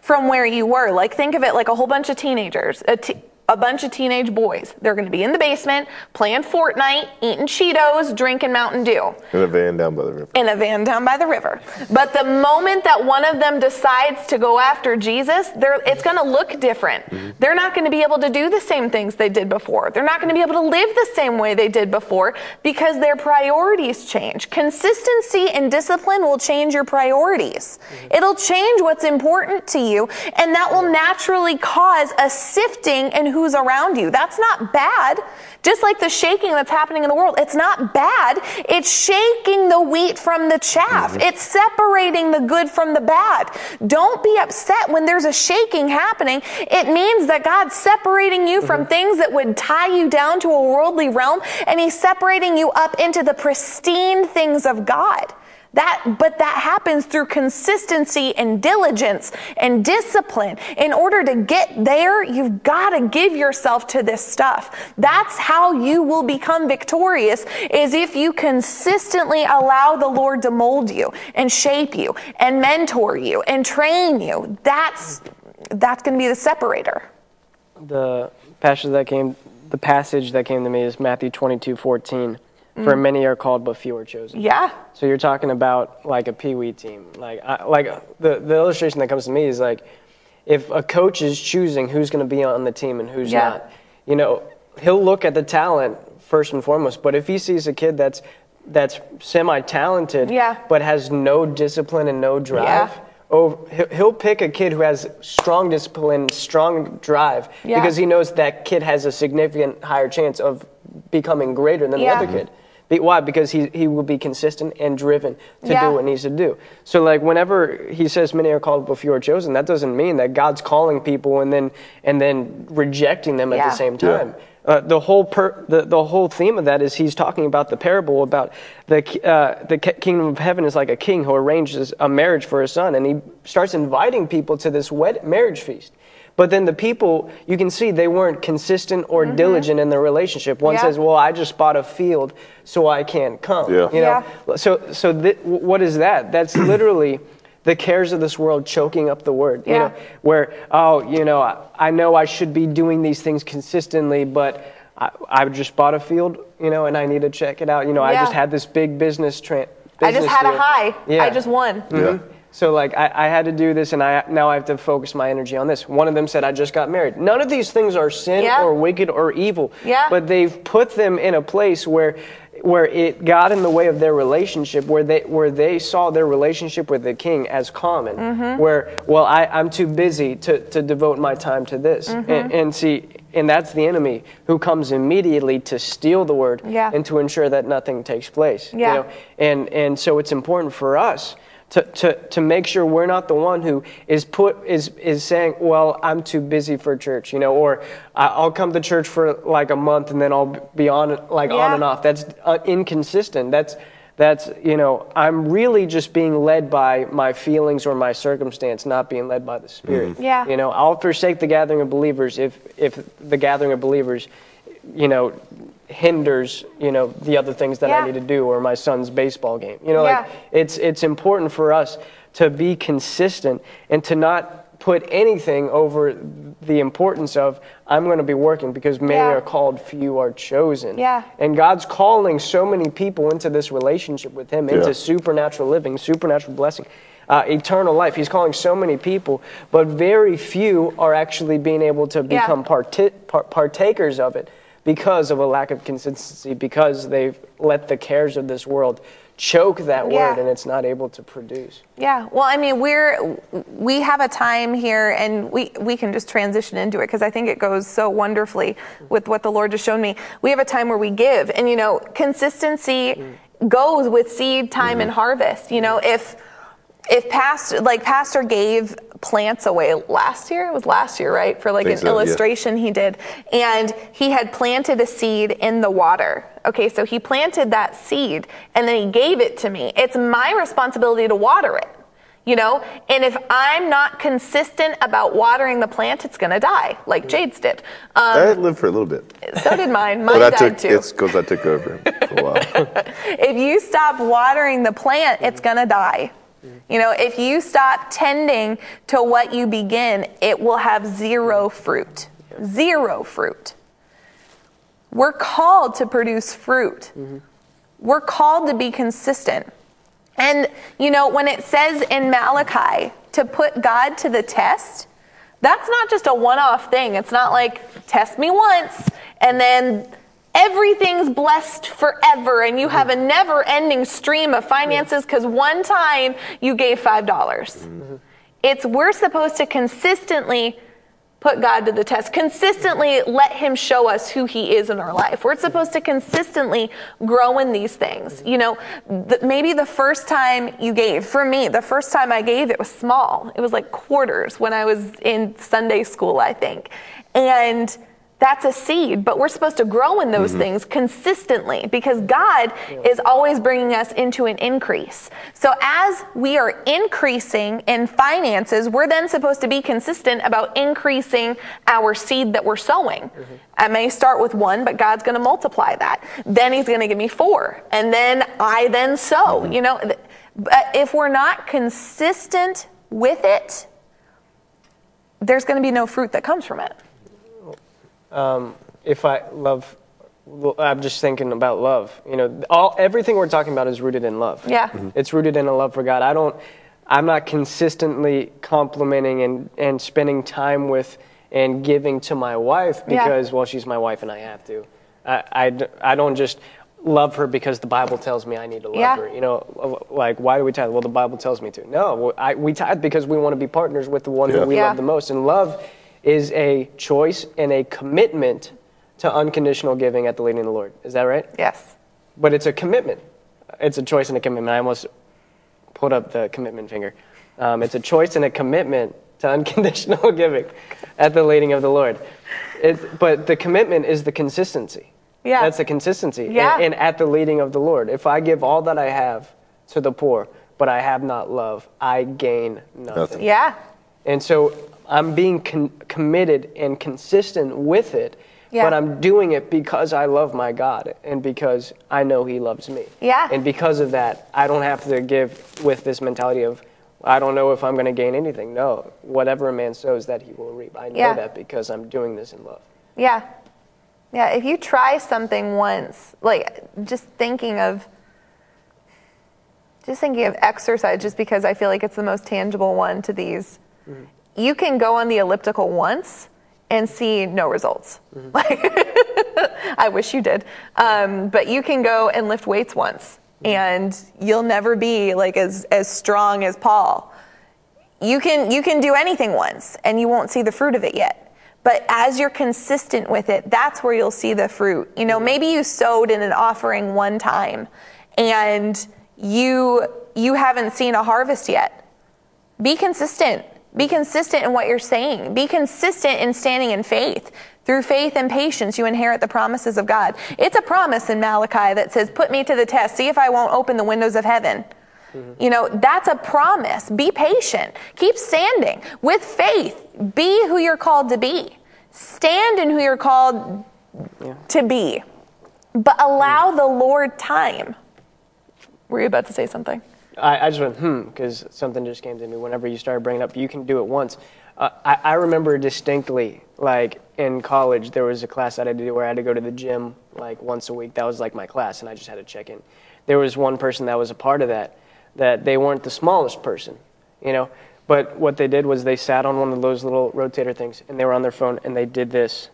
from where you were. Like, think of it like a whole bunch of teenagers, a, t- a bunch of teenage boys. They're going to be in the basement playing Fortnite, eating Cheetos, drinking Mountain Dew In a van down by the river. in a van down by the river. But the moment that one of them decides to go after Jesus, they're, it's going to look different. Mm-hmm. They're not going to be able to do the same things they did before. They're not going to be able to live the same way they did before because their priorities change. Consistency and discipline will change your priorities. Mm-hmm. It'll change what's important to you, and that will naturally cause a sifting in who who's around you. That's not bad. Just like the shaking that's happening in the world, it's not bad. It's shaking the wheat from the chaff. Mm-hmm. It's separating the good from the bad. Don't be upset when there's a shaking happening. It means that God's separating you from mm-hmm. things that would tie you down to a worldly realm, and He's separating you up into the pristine things of God. That, but that happens through consistency and diligence and discipline. In order to get there, you've got to give yourself to this stuff. That's how you will become victorious is if you consistently allow the Lord to mold you and shape you and mentor you and train you. That's, that's going to be the separator. the passage that came the passage that came to me is Matthew 22, 14. For mm. many are called, but few are chosen. Yeah. So you're talking about like a pee wee team. Like, I, like the, the illustration that comes to me is like, if a coach is choosing who's going to be on the team and who's Yeah. not, you know, he'll look at the talent first and foremost. But if he sees a kid that's that's semi-talented, Yeah. but has no discipline and no drive, Yeah. oh, he'll- he'll pick a kid who has strong discipline, strong drive, Yeah. because he knows that kid has a significant higher chance of becoming greater than Yeah. the other kid. Be- Why? Because he, he will be consistent and driven to Yeah. do what needs to do. So like whenever he says many are called but few are chosen, that doesn't mean that God's calling people and then and then rejecting them at the same time. Uh, the whole per, the, the whole theme of that is he's talking about the parable about the uh, the ki- kingdom of heaven is like a king who arranges a marriage for his son, and he starts inviting people to this wed- marriage feast. But then the people, you can see they weren't consistent or diligent in their relationship. One Mm-hmm. Yeah. says, "Well, I just bought a field, so I can't come." Yeah. You know. Yeah. So so th- what is that? That's (clears throat) literally the cares of this world choking up the word. You Yeah. know, where oh, you know, I, I know I should be doing these things consistently, but I, I just bought a field, you know, and I need to check it out. You know, I just had this big business tra- I just business had a high. Yeah. I just won. Yeah. So like I, I had to do this, and I now I have to focus my energy on this. One of them said I just got married. None of these things are sin Yeah. or wicked or evil. Yeah. But they've put them in a place where where it got in the way of their relationship, where they where they saw their relationship with the king as common. Mm-hmm. Where well I, I'm too busy to, to devote my time to this. Mm-hmm. And, and see and that's the enemy who comes immediately to steal the word Yeah. and to ensure that nothing takes place. Yeah. You know? And and so it's important for us to, to, to make sure we're not the one who is put is is saying, well, I'm too busy for church, you know, or I- I'll come to church for like a month and then I'll be on like on and off. That's uh, inconsistent. That's that's you know I'm really just being led by my feelings or my circumstance, not being led by the Spirit. Yeah. You know, I'll forsake the gathering of believers if if the gathering of believers, you know, hinders you know the other things that Yeah. I need to do or my son's baseball game. You know, Yeah. like it's it's important for us to be consistent and to not put anything over the importance of I'm going to be working because many Yeah. are called, few are chosen. Yeah. And God's calling so many people into this relationship with Him, Yeah. into supernatural living, supernatural blessing. Uh, eternal life. He's calling so many people, but very few are actually being able to Yeah. become parti- par- partakers of it because of a lack of consistency, because they've let the cares of this world choke that word and it's not able to produce. Yeah. Well, I mean, we're we have a time here, and we we can just transition into it because I think it goes so wonderfully with what the Lord has shown me. We have a time where we give, and you know, consistency mm. goes with seed time and mm-hmm. harvest. You know, if if pastor like pastor gave plants away last year it was last year right for like an so, yeah. illustration he did and he had planted a seed in the water okay so he planted that seed and then he gave it to me it's my responsibility to water it you know and if i'm not consistent about watering the plant it's going to die like jade's did um, I lived for a little bit. so did mine (laughs) mine died took too it's because I took over for a while. (laughs) if you stop watering the plant, it's going to die. You know, if you stop tending to what you begin, it will have zero fruit. Zero fruit. We're called to produce fruit. Mm-hmm. We're called to be consistent. And, you know, when it says in Malachi to put God to the test, that's not just a one off thing. It's not like, test me once and then everything's blessed forever and you have a mm-hmm. never ending stream of finances because one time you gave $5. dollars mm-hmm. It's we're supposed to consistently put God to the test. Consistently let Him show us who He is in our life. We're supposed to consistently grow in these things. Mm-hmm. You know, th- maybe the first time you gave, for me, the first time I gave, it was small. It was like quarters when I was in Sunday school, I think. And that's a seed, but we're supposed to grow in those mm-hmm. things consistently because God is always bringing us into an increase. So as we are increasing in finances, we're then supposed to be consistent about increasing our seed that we're sowing. Mm-hmm. I may start with one, but God's going to multiply that. Then He's going to give me four, and then I then sow. Mm-hmm. You know, but if we're not consistent with it, there's going to be no fruit that comes from it. If I love, I'm just thinking about love. You know, all everything we're talking about is rooted in love. Yeah. Mhm. it's rooted in a love for God. I don't, I'm not consistently complimenting and and spending time with and giving to my wife Yeah. because well she's my wife and I have to. I I don't just love her because the Bible tells me I need to love Yeah. her. You know, like why do we tithe? Well, the Bible tells me to. No, I, we tithe because we want to be partners with the one Yeah. who we Yeah. love the most. And love is a choice and a commitment to unconditional giving at the leading of the Lord. Is that right? Yes. But it's a commitment. It's a choice and a commitment. I almost pulled up the commitment finger. Um, it's a choice and a commitment to (laughs) unconditional (laughs) giving at the leading of the Lord. It, but the commitment is the consistency. Yeah. That's the consistency. And- Yeah. And, at the leading of the Lord. If I give all that I have to the poor, but I have not love, I gain nothing. Nothing. Yeah. And so I'm being con- committed and consistent with it, Yeah. but I'm doing it because I love my God and because I know He loves me. Yeah. And because of that, I don't have to give with this mentality of, I don't know if I'm going to gain anything. No, whatever a man sows, that he will reap. I know Yeah. that because I'm doing this in love. Yeah. Yeah. If you try something once, like just thinking of, just thinking of exercise, just because I feel like it's the most tangible one to these, mm-hmm. You can go on the elliptical once and see no results. Like, (laughs) I wish you did. Um, but you can go and lift weights once and you'll never be like as, as strong as Paul. you can you can do anything once and you won't see the fruit of it yet but as you're consistent with it that's where you'll see the fruit you know maybe you sowed in an offering one time and you you haven't seen a harvest yet be consistent be consistent in what you're saying be consistent in standing in faith through faith and patience you inherit the promises of god it's a promise in malachi that says put me to the test see if i won't open the windows of heaven mm-hmm. you know, that's a promise. Be patient. Keep standing with faith. Be who you're called to be. Stand in who you're called to be. But allow mm. the Lord time. Were you about to say something? I, I just went, hmm, because something just came to me whenever you started bringing up, you can do it once. Uh, I, I remember distinctly, like in college, there was a class that I had to do where I had to go to the gym like once a week. That was like my class, and I just had to check in. There was one person that was a part of that, that they weren't the smallest person, you know, but what they did was they sat on one of those little rotator things, and they were on their phone, and they did this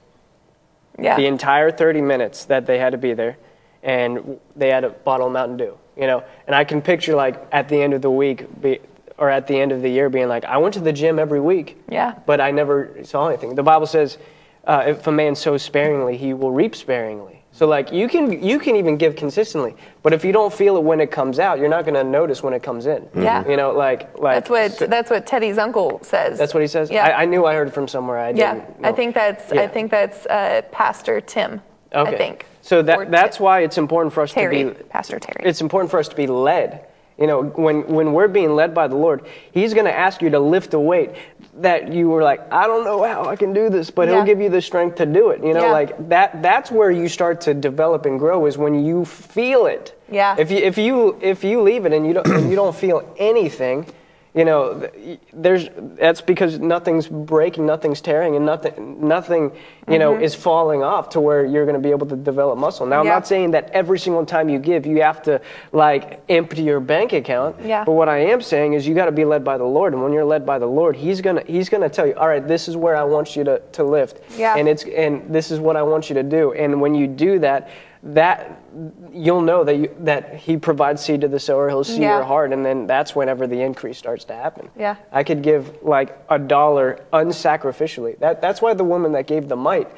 Yeah. the entire 30 minutes that they had to be there and they had a bottle of mountain dew you know and i can picture like at the end of the week be, or at the end of the year being like i went to the gym every week Yeah. but i never saw anything the bible says uh, if a man sows sparingly he will reap sparingly so like you can you can even give consistently but if you don't feel it when it comes out you're not going to notice when it comes in Yeah. you know like like That's what that's what Teddy's uncle says. that's what he says Yeah. I, I knew i heard from somewhere i yeah. I think that's Yeah. I think that's uh, Pastor Tim. okay I think. So that that's why it's important for us Terry. to be Pastor Terry. it's important for us to be led. You know, when, when we're being led by the Lord, He's going to ask you to lift a weight that you were like, I don't know how I can do this, but Yeah. He'll give you the strength to do it. You know, Yeah. like that. That's where you start to develop and grow is when you feel it. Yeah. If you if you if you leave it and you don't and you don't feel anything, you know, there's that's because nothing's breaking, nothing's tearing, and nothing nothing you know is falling off to where you're going to be able to develop muscle. Now, I'm Mm-hmm. Yeah. not saying that every single time you give, you have to like empty your bank account. Yeah. But what I am saying is you got to be led by the Lord, and when you're led by the Lord, He's gonna He's gonna tell you, all right, this is where I want you to to lift, Yeah. and it's and this is what I want you to do, and when you do that. That you'll know that you, that he provides seed to the sower. He'll see Yeah. your heart, and then that's whenever the increase starts to happen. Yeah. I could give like a dollar unsacrificially. That that's why the woman that gave the mite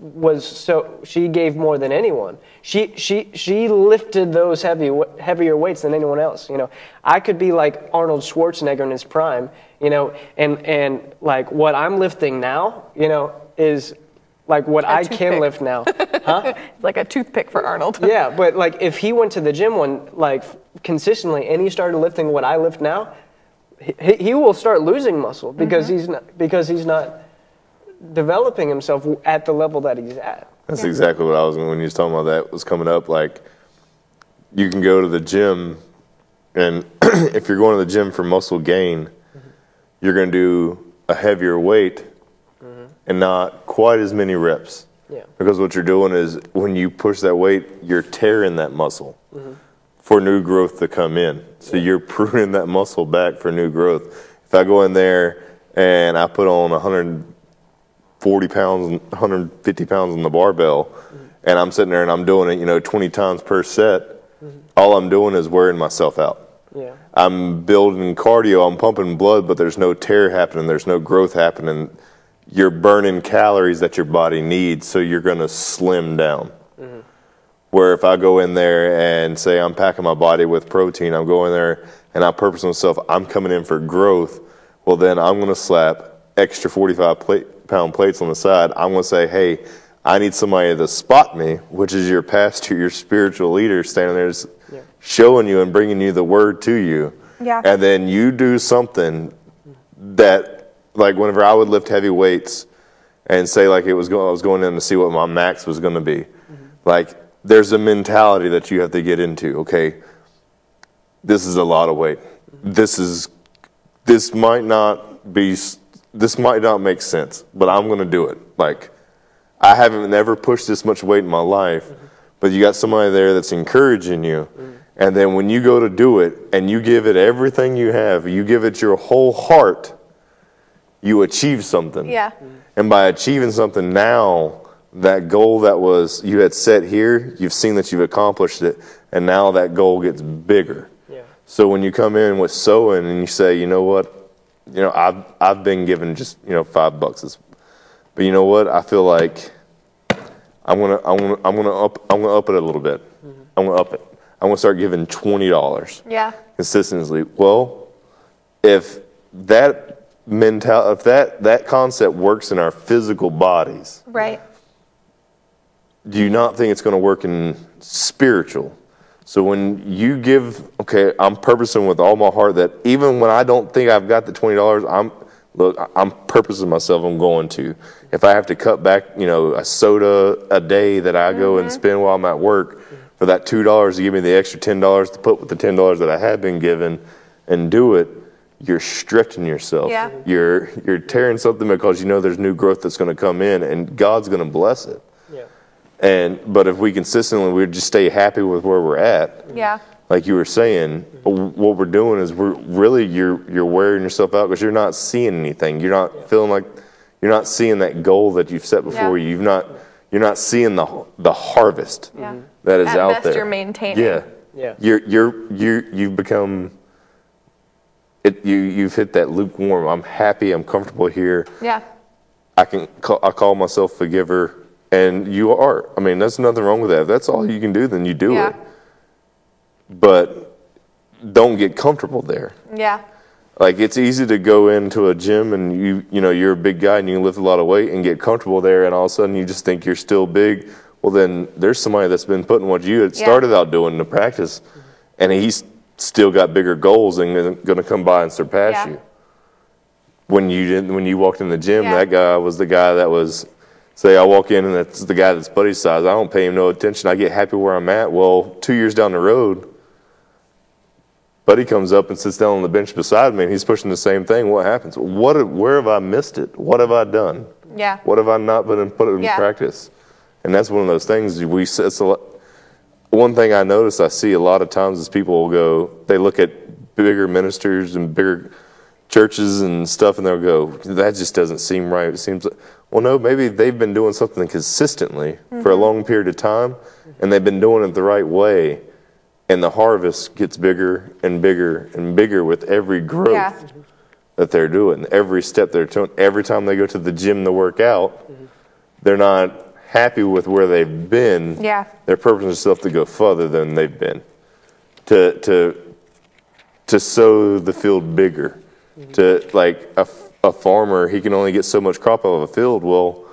was so she gave more than anyone. She she she lifted those heavy heavier weights than anyone else. You know, I could be like Arnold Schwarzenegger in his prime. You know, and and like what I'm lifting now, you know, is like what I can lift now. (laughs) Huh? like a toothpick for Arnold. Yeah, but like if he went to the gym one like consistently and he started lifting what I lift now, he, he will start losing muscle mm-hmm. because he's not because he's not developing himself at the level that he's at. That's exactly what I was when you was talking about that was coming up. Like, you can go to the gym, and (clears throat) if you're going to the gym for muscle gain, mm-hmm. you're going to do a heavier weight and not quite as many reps. Yeah. Because what you're doing is when you push that weight, you're tearing that muscle mm-hmm. for new growth to come in. So you're pruning that muscle back for new growth. If I go in there and I put on 140 pounds, 150 pounds on the barbell, mm-hmm. and I'm sitting there and I'm doing it, you know, 20 times per set, mm-hmm. all I'm doing is wearing myself out. Yeah. I'm building cardio, I'm pumping blood, but there's no tear happening, there's no growth happening. You're burning calories that your body needs, so you're going to slim down. Mm-hmm. Where if I go in there and say I'm packing my body with protein, I'm going there and I purpose myself, I'm coming in for growth, well, then I'm going to slap extra 45 plate, pound plates on the side. I'm going to say, hey, I need somebody to spot me, which is your pastor, your spiritual leader standing there s- showing you and bringing you the word to you. Yeah. And then you do something that, like, whenever I would lift heavy weights and say, like, it was going, I was going in to see what my max was going to be. Mm-hmm. Like, there's a mentality that you have to get into. Okay, this is a lot of weight. Mm-hmm. This is, this might not be, this might not make sense, but I'm going to do it. Like, I haven't never pushed this much weight in my life, mm-hmm. but you got somebody there that's encouraging you. Mm. And then when you go to do it and you give it everything you have, you give it your whole heart, you achieve something. Yeah. And by achieving something now, that goal that was you had set here, you've seen that you've accomplished it, and now that goal gets bigger. Yeah. So when you come in with sewing and you say, you know what, you know, I've I've been given just you know five bucks, this- but you know what, I feel like I'm gonna I'm gonna I'm gonna up I'm gonna up it a little bit. Mm-hmm. I'm gonna up it. I'm gonna start giving twenty dollars Yeah. consistently. Well, if that mental if that that concept works in our physical bodies, Right. do you not think it's going to work in spiritual? So when you give, okay, I'm purposing with all my heart that even when I don't think I've got the twenty dollars, I'm look, I'm purposing myself. I'm going to. If I have to cut back, you know, a soda a day that I go and mm-hmm. spend while I'm at work for that two dollars to give me the extra ten dollars to put with the ten dollars that I had been given, and do it, you're stretching yourself. Yeah. You're you're tearing something because you know there's new growth that's going to come in, and God's going to bless it. Yeah. And but if we consistently we just stay happy with where we're at, Yeah. like you were saying, what we're doing is we're really you're you're wearing yourself out because you're not seeing anything. You're not feeling like you're not seeing that goal that you've set before Yeah. you. You've not you're not seeing the the harvest Yeah. that is At out best, there. you're maintaining. Yeah, Yeah. You're you're you you've become. It, you you've hit that lukewarm. I'm happy. I'm comfortable here. Yeah. I can call, I call myself forgiver, and you are. I mean, there's nothing wrong with that. If that's all you can do, then you do Yeah. it. But don't get comfortable there. Yeah. Like it's easy to go into a gym and you you know you're a big guy and you lift a lot of weight and get comfortable there, and all of a sudden you just think you're still big. Well, then there's somebody that's been putting what you had Yeah. started out doing to practice, and he's still got bigger goals and going to come by and surpass Yeah. you. When you didn't, when you walked in the gym, Yeah. that guy was the guy that was. Say I walk in and it's the guy that's buddy size. I don't pay him no attention. I get happy where I'm at. Well, two years down the road, Buddy comes up and sits down on the bench beside me, and he's pushing the same thing. What happens? What? Where have I missed it? What have I done? Yeah. What have I not been put in Yeah. practice? And that's one of those things we. It's a, lot- one thing I notice I see a lot of times is people will go. They look at bigger ministers and bigger churches and stuff, and they'll go, "That just doesn't seem right." It seems like, well, no, maybe they've been doing something consistently for a mm-hmm. long period of time, and they've been doing it the right way, and the harvest gets bigger and bigger and bigger with every growth Yeah. that they're doing, every step they're doing. Every time they go to the gym to work out, mm-hmm. they're not happy with where they've been. Yeah. They're purposing themselves to go further than they've been. To to to sow the field bigger. Mm-hmm. To like a, a farmer, he can only get so much crop out of a field. Well,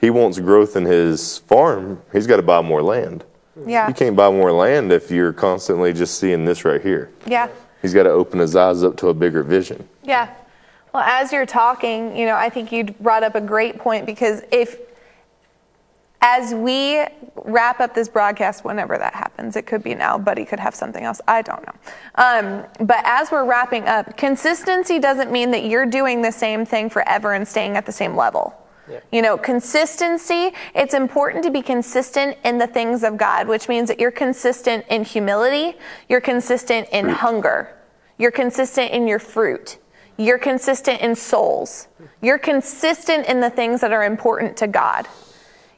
he wants growth in his farm. He's got to buy more land. Mm-hmm. Yeah. You can't buy more land if you're constantly just seeing this right here. Yeah. He's got to open his eyes up to a bigger vision. Yeah. Well, as you're talking, you know, I think you brought up a great point because if, as we wrap up this broadcast, whenever that happens, it could be now, Buddy could have something else. I don't know. Um, but as we're wrapping up, consistency doesn't mean that you're doing the same thing forever and staying at the same level. You know, consistency, it's important to be consistent in the things of God, which means that you're consistent in humility, you're consistent in hunger, you're consistent in your fruit, you're consistent in souls, you're consistent in the things that are important to God.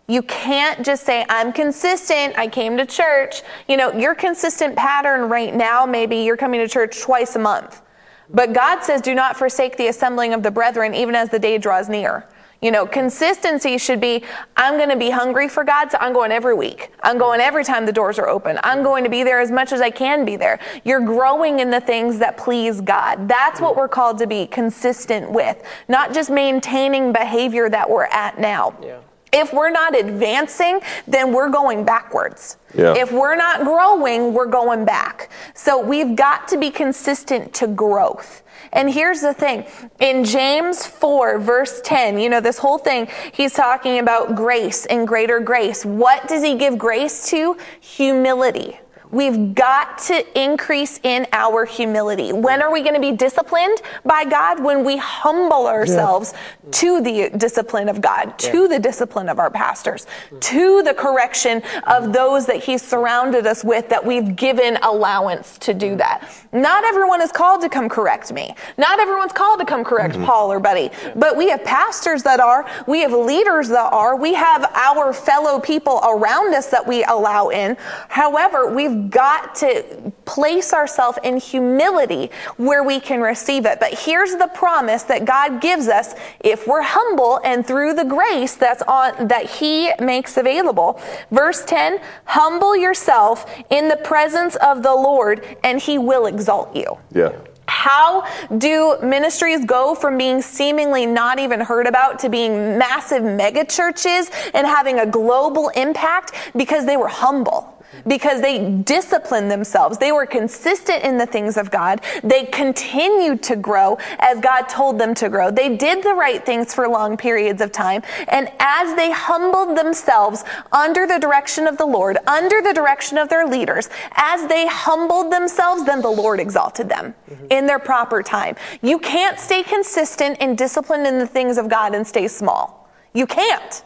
You can't just say, I'm consistent. I came to church. You know, your consistent pattern right now, maybe you're coming to church twice a month. But God says, do not forsake the assembling of the brethren, even as the day draws near. You know, consistency should be I'm going to be hungry for God, so I'm going every week. I'm going every time the doors are open. I'm going to be there as much as I can be there. You're growing in the things that please God. That's what we're called to be consistent with, not just maintaining behavior that we're at now. Yeah. If we're not advancing, then we're going backwards. Yeah. If we're not growing, we're going back. So we've got to be consistent to growth. And here's the thing in James 4, verse 10, you know, this whole thing, he's talking about grace and greater grace. What does he give grace to? Humility. We've got to increase in our humility. When are we going to be disciplined by God? When we humble ourselves to the discipline of God, to the discipline of our pastors, to the correction of those that He's surrounded us with, that we've given allowance to do mm. that. Not everyone is called to come correct me. Not everyone's called to come correct mm-hmm. Paul or Buddy. But we have pastors that are, we have leaders that are, we have our fellow people around us that we allow in. However, we've got to place ourselves in humility where we can receive it. But here's the promise that God gives us if we're humble and through the grace that's on that he makes available. Verse 10, humble yourself in the presence of the Lord and he will exalt you. Yeah. How do ministries go from being seemingly not even heard about to being massive mega churches and having a global impact? Because they were humble. Because they disciplined themselves. They were consistent in the things of God. They continued to grow as God told them to grow. They did the right things for long periods of time. And as they humbled themselves under the direction of the Lord, under the direction of their leaders, as they humbled themselves, then the Lord exalted them mm-hmm. in their proper time. You can't stay consistent and disciplined in the things of God and stay small. You can't.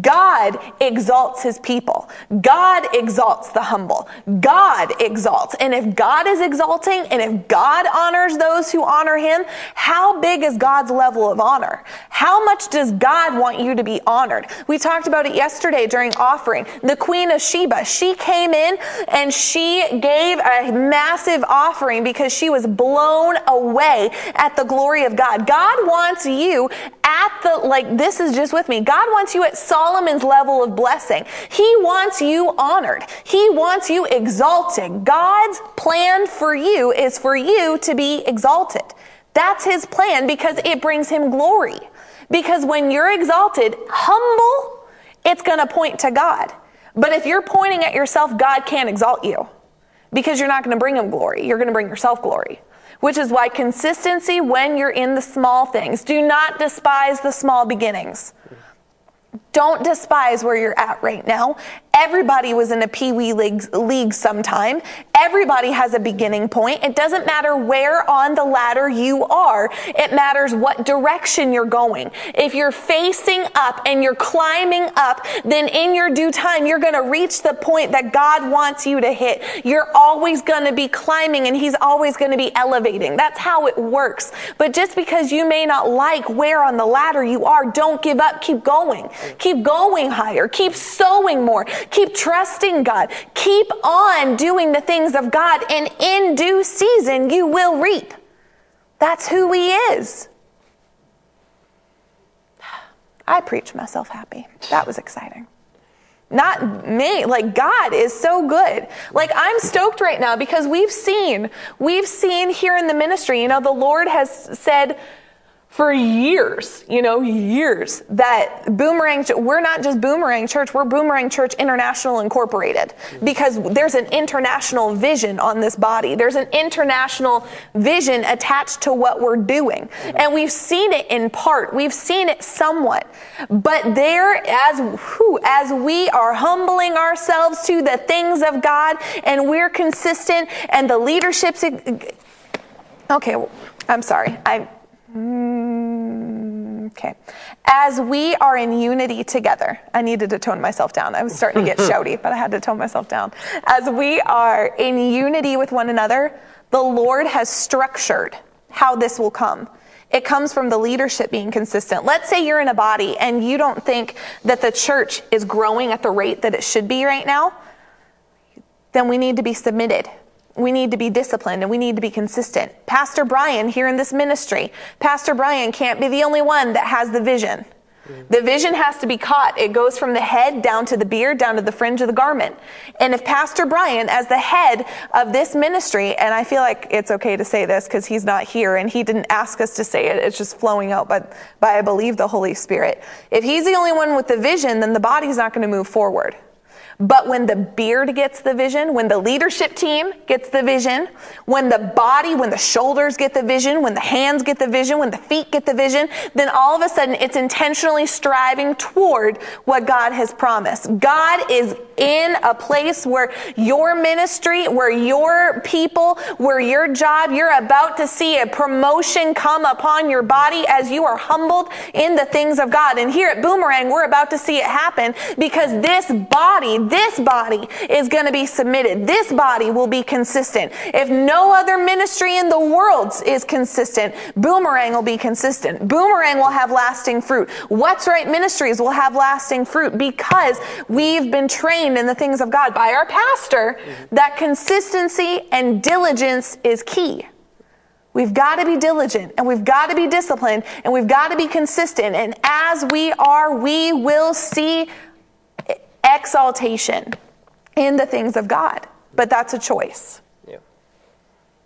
God exalts his people. God exalts the humble. God exalts. And if God is exalting and if God honors those who honor him, how big is God's level of honor? How much does God want you to be honored? We talked about it yesterday during offering. The Queen of Sheba, she came in and she gave a massive offering because she was blown away at the glory of God. God wants you at the, like, this is just with me. God wants you at Solomon's level of blessing. He wants you honored. He wants you exalted. God's plan for you is for you to be exalted. That's his plan because it brings him glory. Because when you're exalted, humble, it's going to point to God. But if you're pointing at yourself, God can't exalt you because you're not going to bring him glory. You're going to bring yourself glory. Which is why consistency when you're in the small things. Do not despise the small beginnings. Don't despise where you're at right now. Everybody was in a pee wee league, league sometime. Everybody has a beginning point. It doesn't matter where on the ladder you are. It matters what direction you're going. If you're facing up and you're climbing up, then in your due time, you're going to reach the point that God wants you to hit. You're always going to be climbing and He's always going to be elevating. That's how it works. But just because you may not like where on the ladder you are, don't give up. Keep going. Keep going higher. Keep sowing more. Keep trusting God. Keep on doing the things of God. And in due season, you will reap. That's who He is. (sighs) I preached myself happy. That was exciting. Not me. Like God is so good. Like I'm stoked right now because we've seen, we've seen here in the ministry, you know, the Lord has said, for years, you know, years that Boomerang, we're not just Boomerang Church, we're Boomerang Church International Incorporated mm-hmm. because there's an international vision on this body. There's an international vision attached to what we're doing. Mm-hmm. And we've seen it in part, we've seen it somewhat. But there, as, whew, as we are humbling ourselves to the things of God and we're consistent and the leadership's, okay, I'm sorry. I, Mm, okay. As we are in unity together, I needed to tone myself down. I was starting to get (laughs) shouty, but I had to tone myself down. As we are in unity with one another, the Lord has structured how this will come. It comes from the leadership being consistent. Let's say you're in a body and you don't think that the church is growing at the rate that it should be right now, then we need to be submitted we need to be disciplined and we need to be consistent. Pastor Brian here in this ministry, Pastor Brian can't be the only one that has the vision. The vision has to be caught. It goes from the head down to the beard, down to the fringe of the garment. And if Pastor Brian, as the head of this ministry, and I feel like it's okay to say this because he's not here and he didn't ask us to say it, it's just flowing out but by I believe the Holy Spirit. If he's the only one with the vision, then the body's not going to move forward. But when the beard gets the vision, when the leadership team gets the vision, when the body, when the shoulders get the vision, when the hands get the vision, when the feet get the vision, then all of a sudden it's intentionally striving toward what God has promised. God is in a place where your ministry, where your people, where your job, you're about to see a promotion come upon your body as you are humbled in the things of God. And here at Boomerang, we're about to see it happen because this body, this body is going to be submitted. This body will be consistent. If no other ministry in the world is consistent, Boomerang will be consistent. Boomerang will have lasting fruit. What's Right Ministries will have lasting fruit because we've been trained in the things of God by our pastor mm-hmm. that consistency and diligence is key. We've got to be diligent and we've got to be disciplined and we've got to be consistent. And as we are, we will see exaltation in the things of God. But that's a choice. Yeah.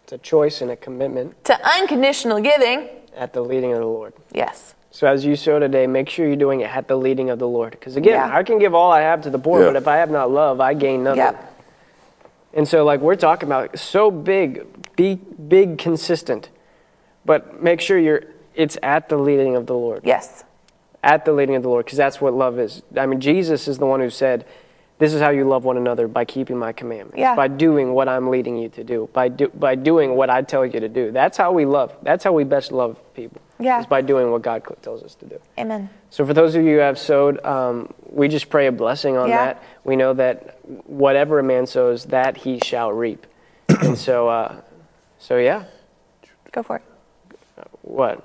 It's a choice and a commitment To unconditional giving, at the leading of the Lord. yes. So as you sow today, make sure you're doing it at the leading of the Lord. Because again, Yeah. I can give all I have to the poor, Yeah. but if I have not love, I gain nothing. Yep. And so, like we're talking about, so big, be big, consistent, but make sure you're. It's at the leading of the Lord. Yes. At the leading of the Lord, because that's what love is. I mean, Jesus is the one who said, "This is how you love one another by keeping my commandments, Yeah. by doing what I'm leading you to do, by do, by doing what I tell you to do." That's how we love. That's how we best love people. Yeah. Is by doing what God tells us to do. Amen. So for those of you who have sowed, um, we just pray a blessing on Yeah. that. We know that whatever a man sows, that he shall reap. (coughs) and so, uh, so yeah, Go for it. what?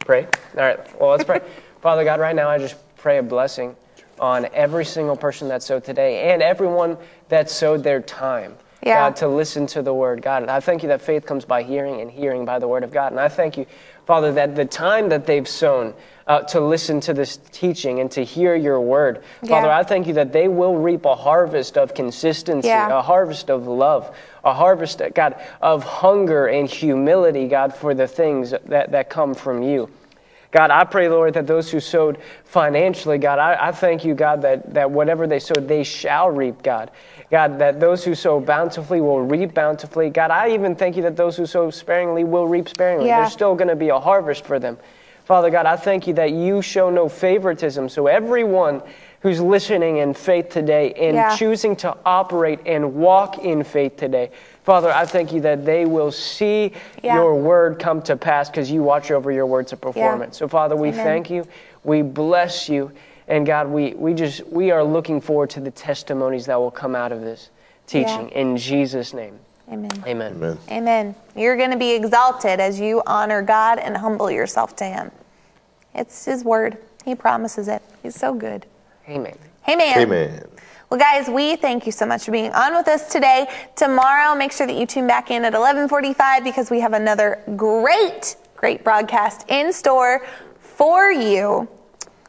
Pray. All right. Well, let's pray. (laughs) Father God, right now I just pray a blessing on every single person that sowed today and everyone that sowed their time. Yeah. God, to listen to the word. God, I thank you that faith comes by hearing and hearing by the word of God. And I thank you, Father, that the time that they've sown uh, to listen to this teaching and to hear your word, Father, I thank you that they will reap a harvest of consistency, Yeah. a harvest of love, a harvest, God, of hunger and humility, God, for the things that, that come from you. God, I pray, Lord, that those who sowed financially, God, I, I thank you, God, that, that whatever they sowed, they shall reap, God. God, that those who sow bountifully will reap bountifully. God, I even thank you that those who sow sparingly will reap sparingly. Yeah. There's still going to be a harvest for them. Father God, I thank you that you show no favoritism. So everyone who's listening in faith today and Yeah. choosing to operate and walk in faith today. Father, I thank you that they will see Yeah. your word come to pass because you watch over your word to perform Yeah. it. So, Father, we Amen. thank you. We bless you. And God, we, we just we are looking forward to the testimonies that will come out of this teaching. In Jesus' name. Amen. Amen. Amen. Amen. You're going to be exalted as you honor God and humble yourself to Him. It's His word. He promises it. He's so good. Amen. Amen. Amen. Well, guys, we thank you so much for being on with us today. Tomorrow, make sure that you tune back in at 11:45 because we have another great, great broadcast in store for you.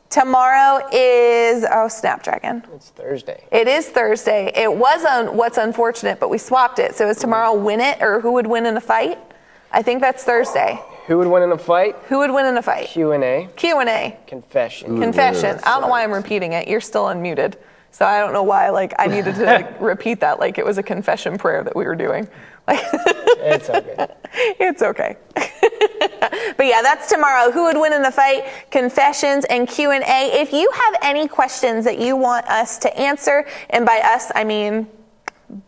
Tomorrow is oh Snapdragon. It's Thursday. It is Thursday. It was on what's unfortunate, but we swapped it. So is tomorrow win it or who would win in a fight? I think that's Thursday. Who would win in a fight? Who would win in a fight? Q and A. Q and A. Confession. Confession. I don't know why I'm repeating it. You're still unmuted. So I don't know why like I needed to (laughs) like, repeat that like it was a confession prayer that we were doing. Like (laughs) It's okay. it's okay. (laughs) but yeah, that's tomorrow. Who would win in the fight? Confessions and Q&A. If you have any questions that you want us to answer, and by us I mean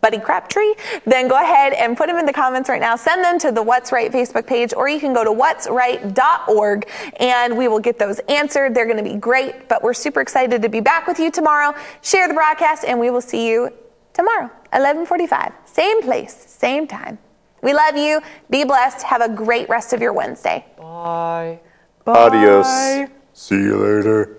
Buddy Crabtree, then go ahead and put them in the comments right now. Send them to the What's Right Facebook page, or you can go to what'sright.org and we will get those answered. They're going to be great, but we're super excited to be back with you tomorrow. Share the broadcast, and we will see you tomorrow, 11:45, same place, same time. We love you. Be blessed. Have a great rest of your Wednesday. Bye. Adios. See you later.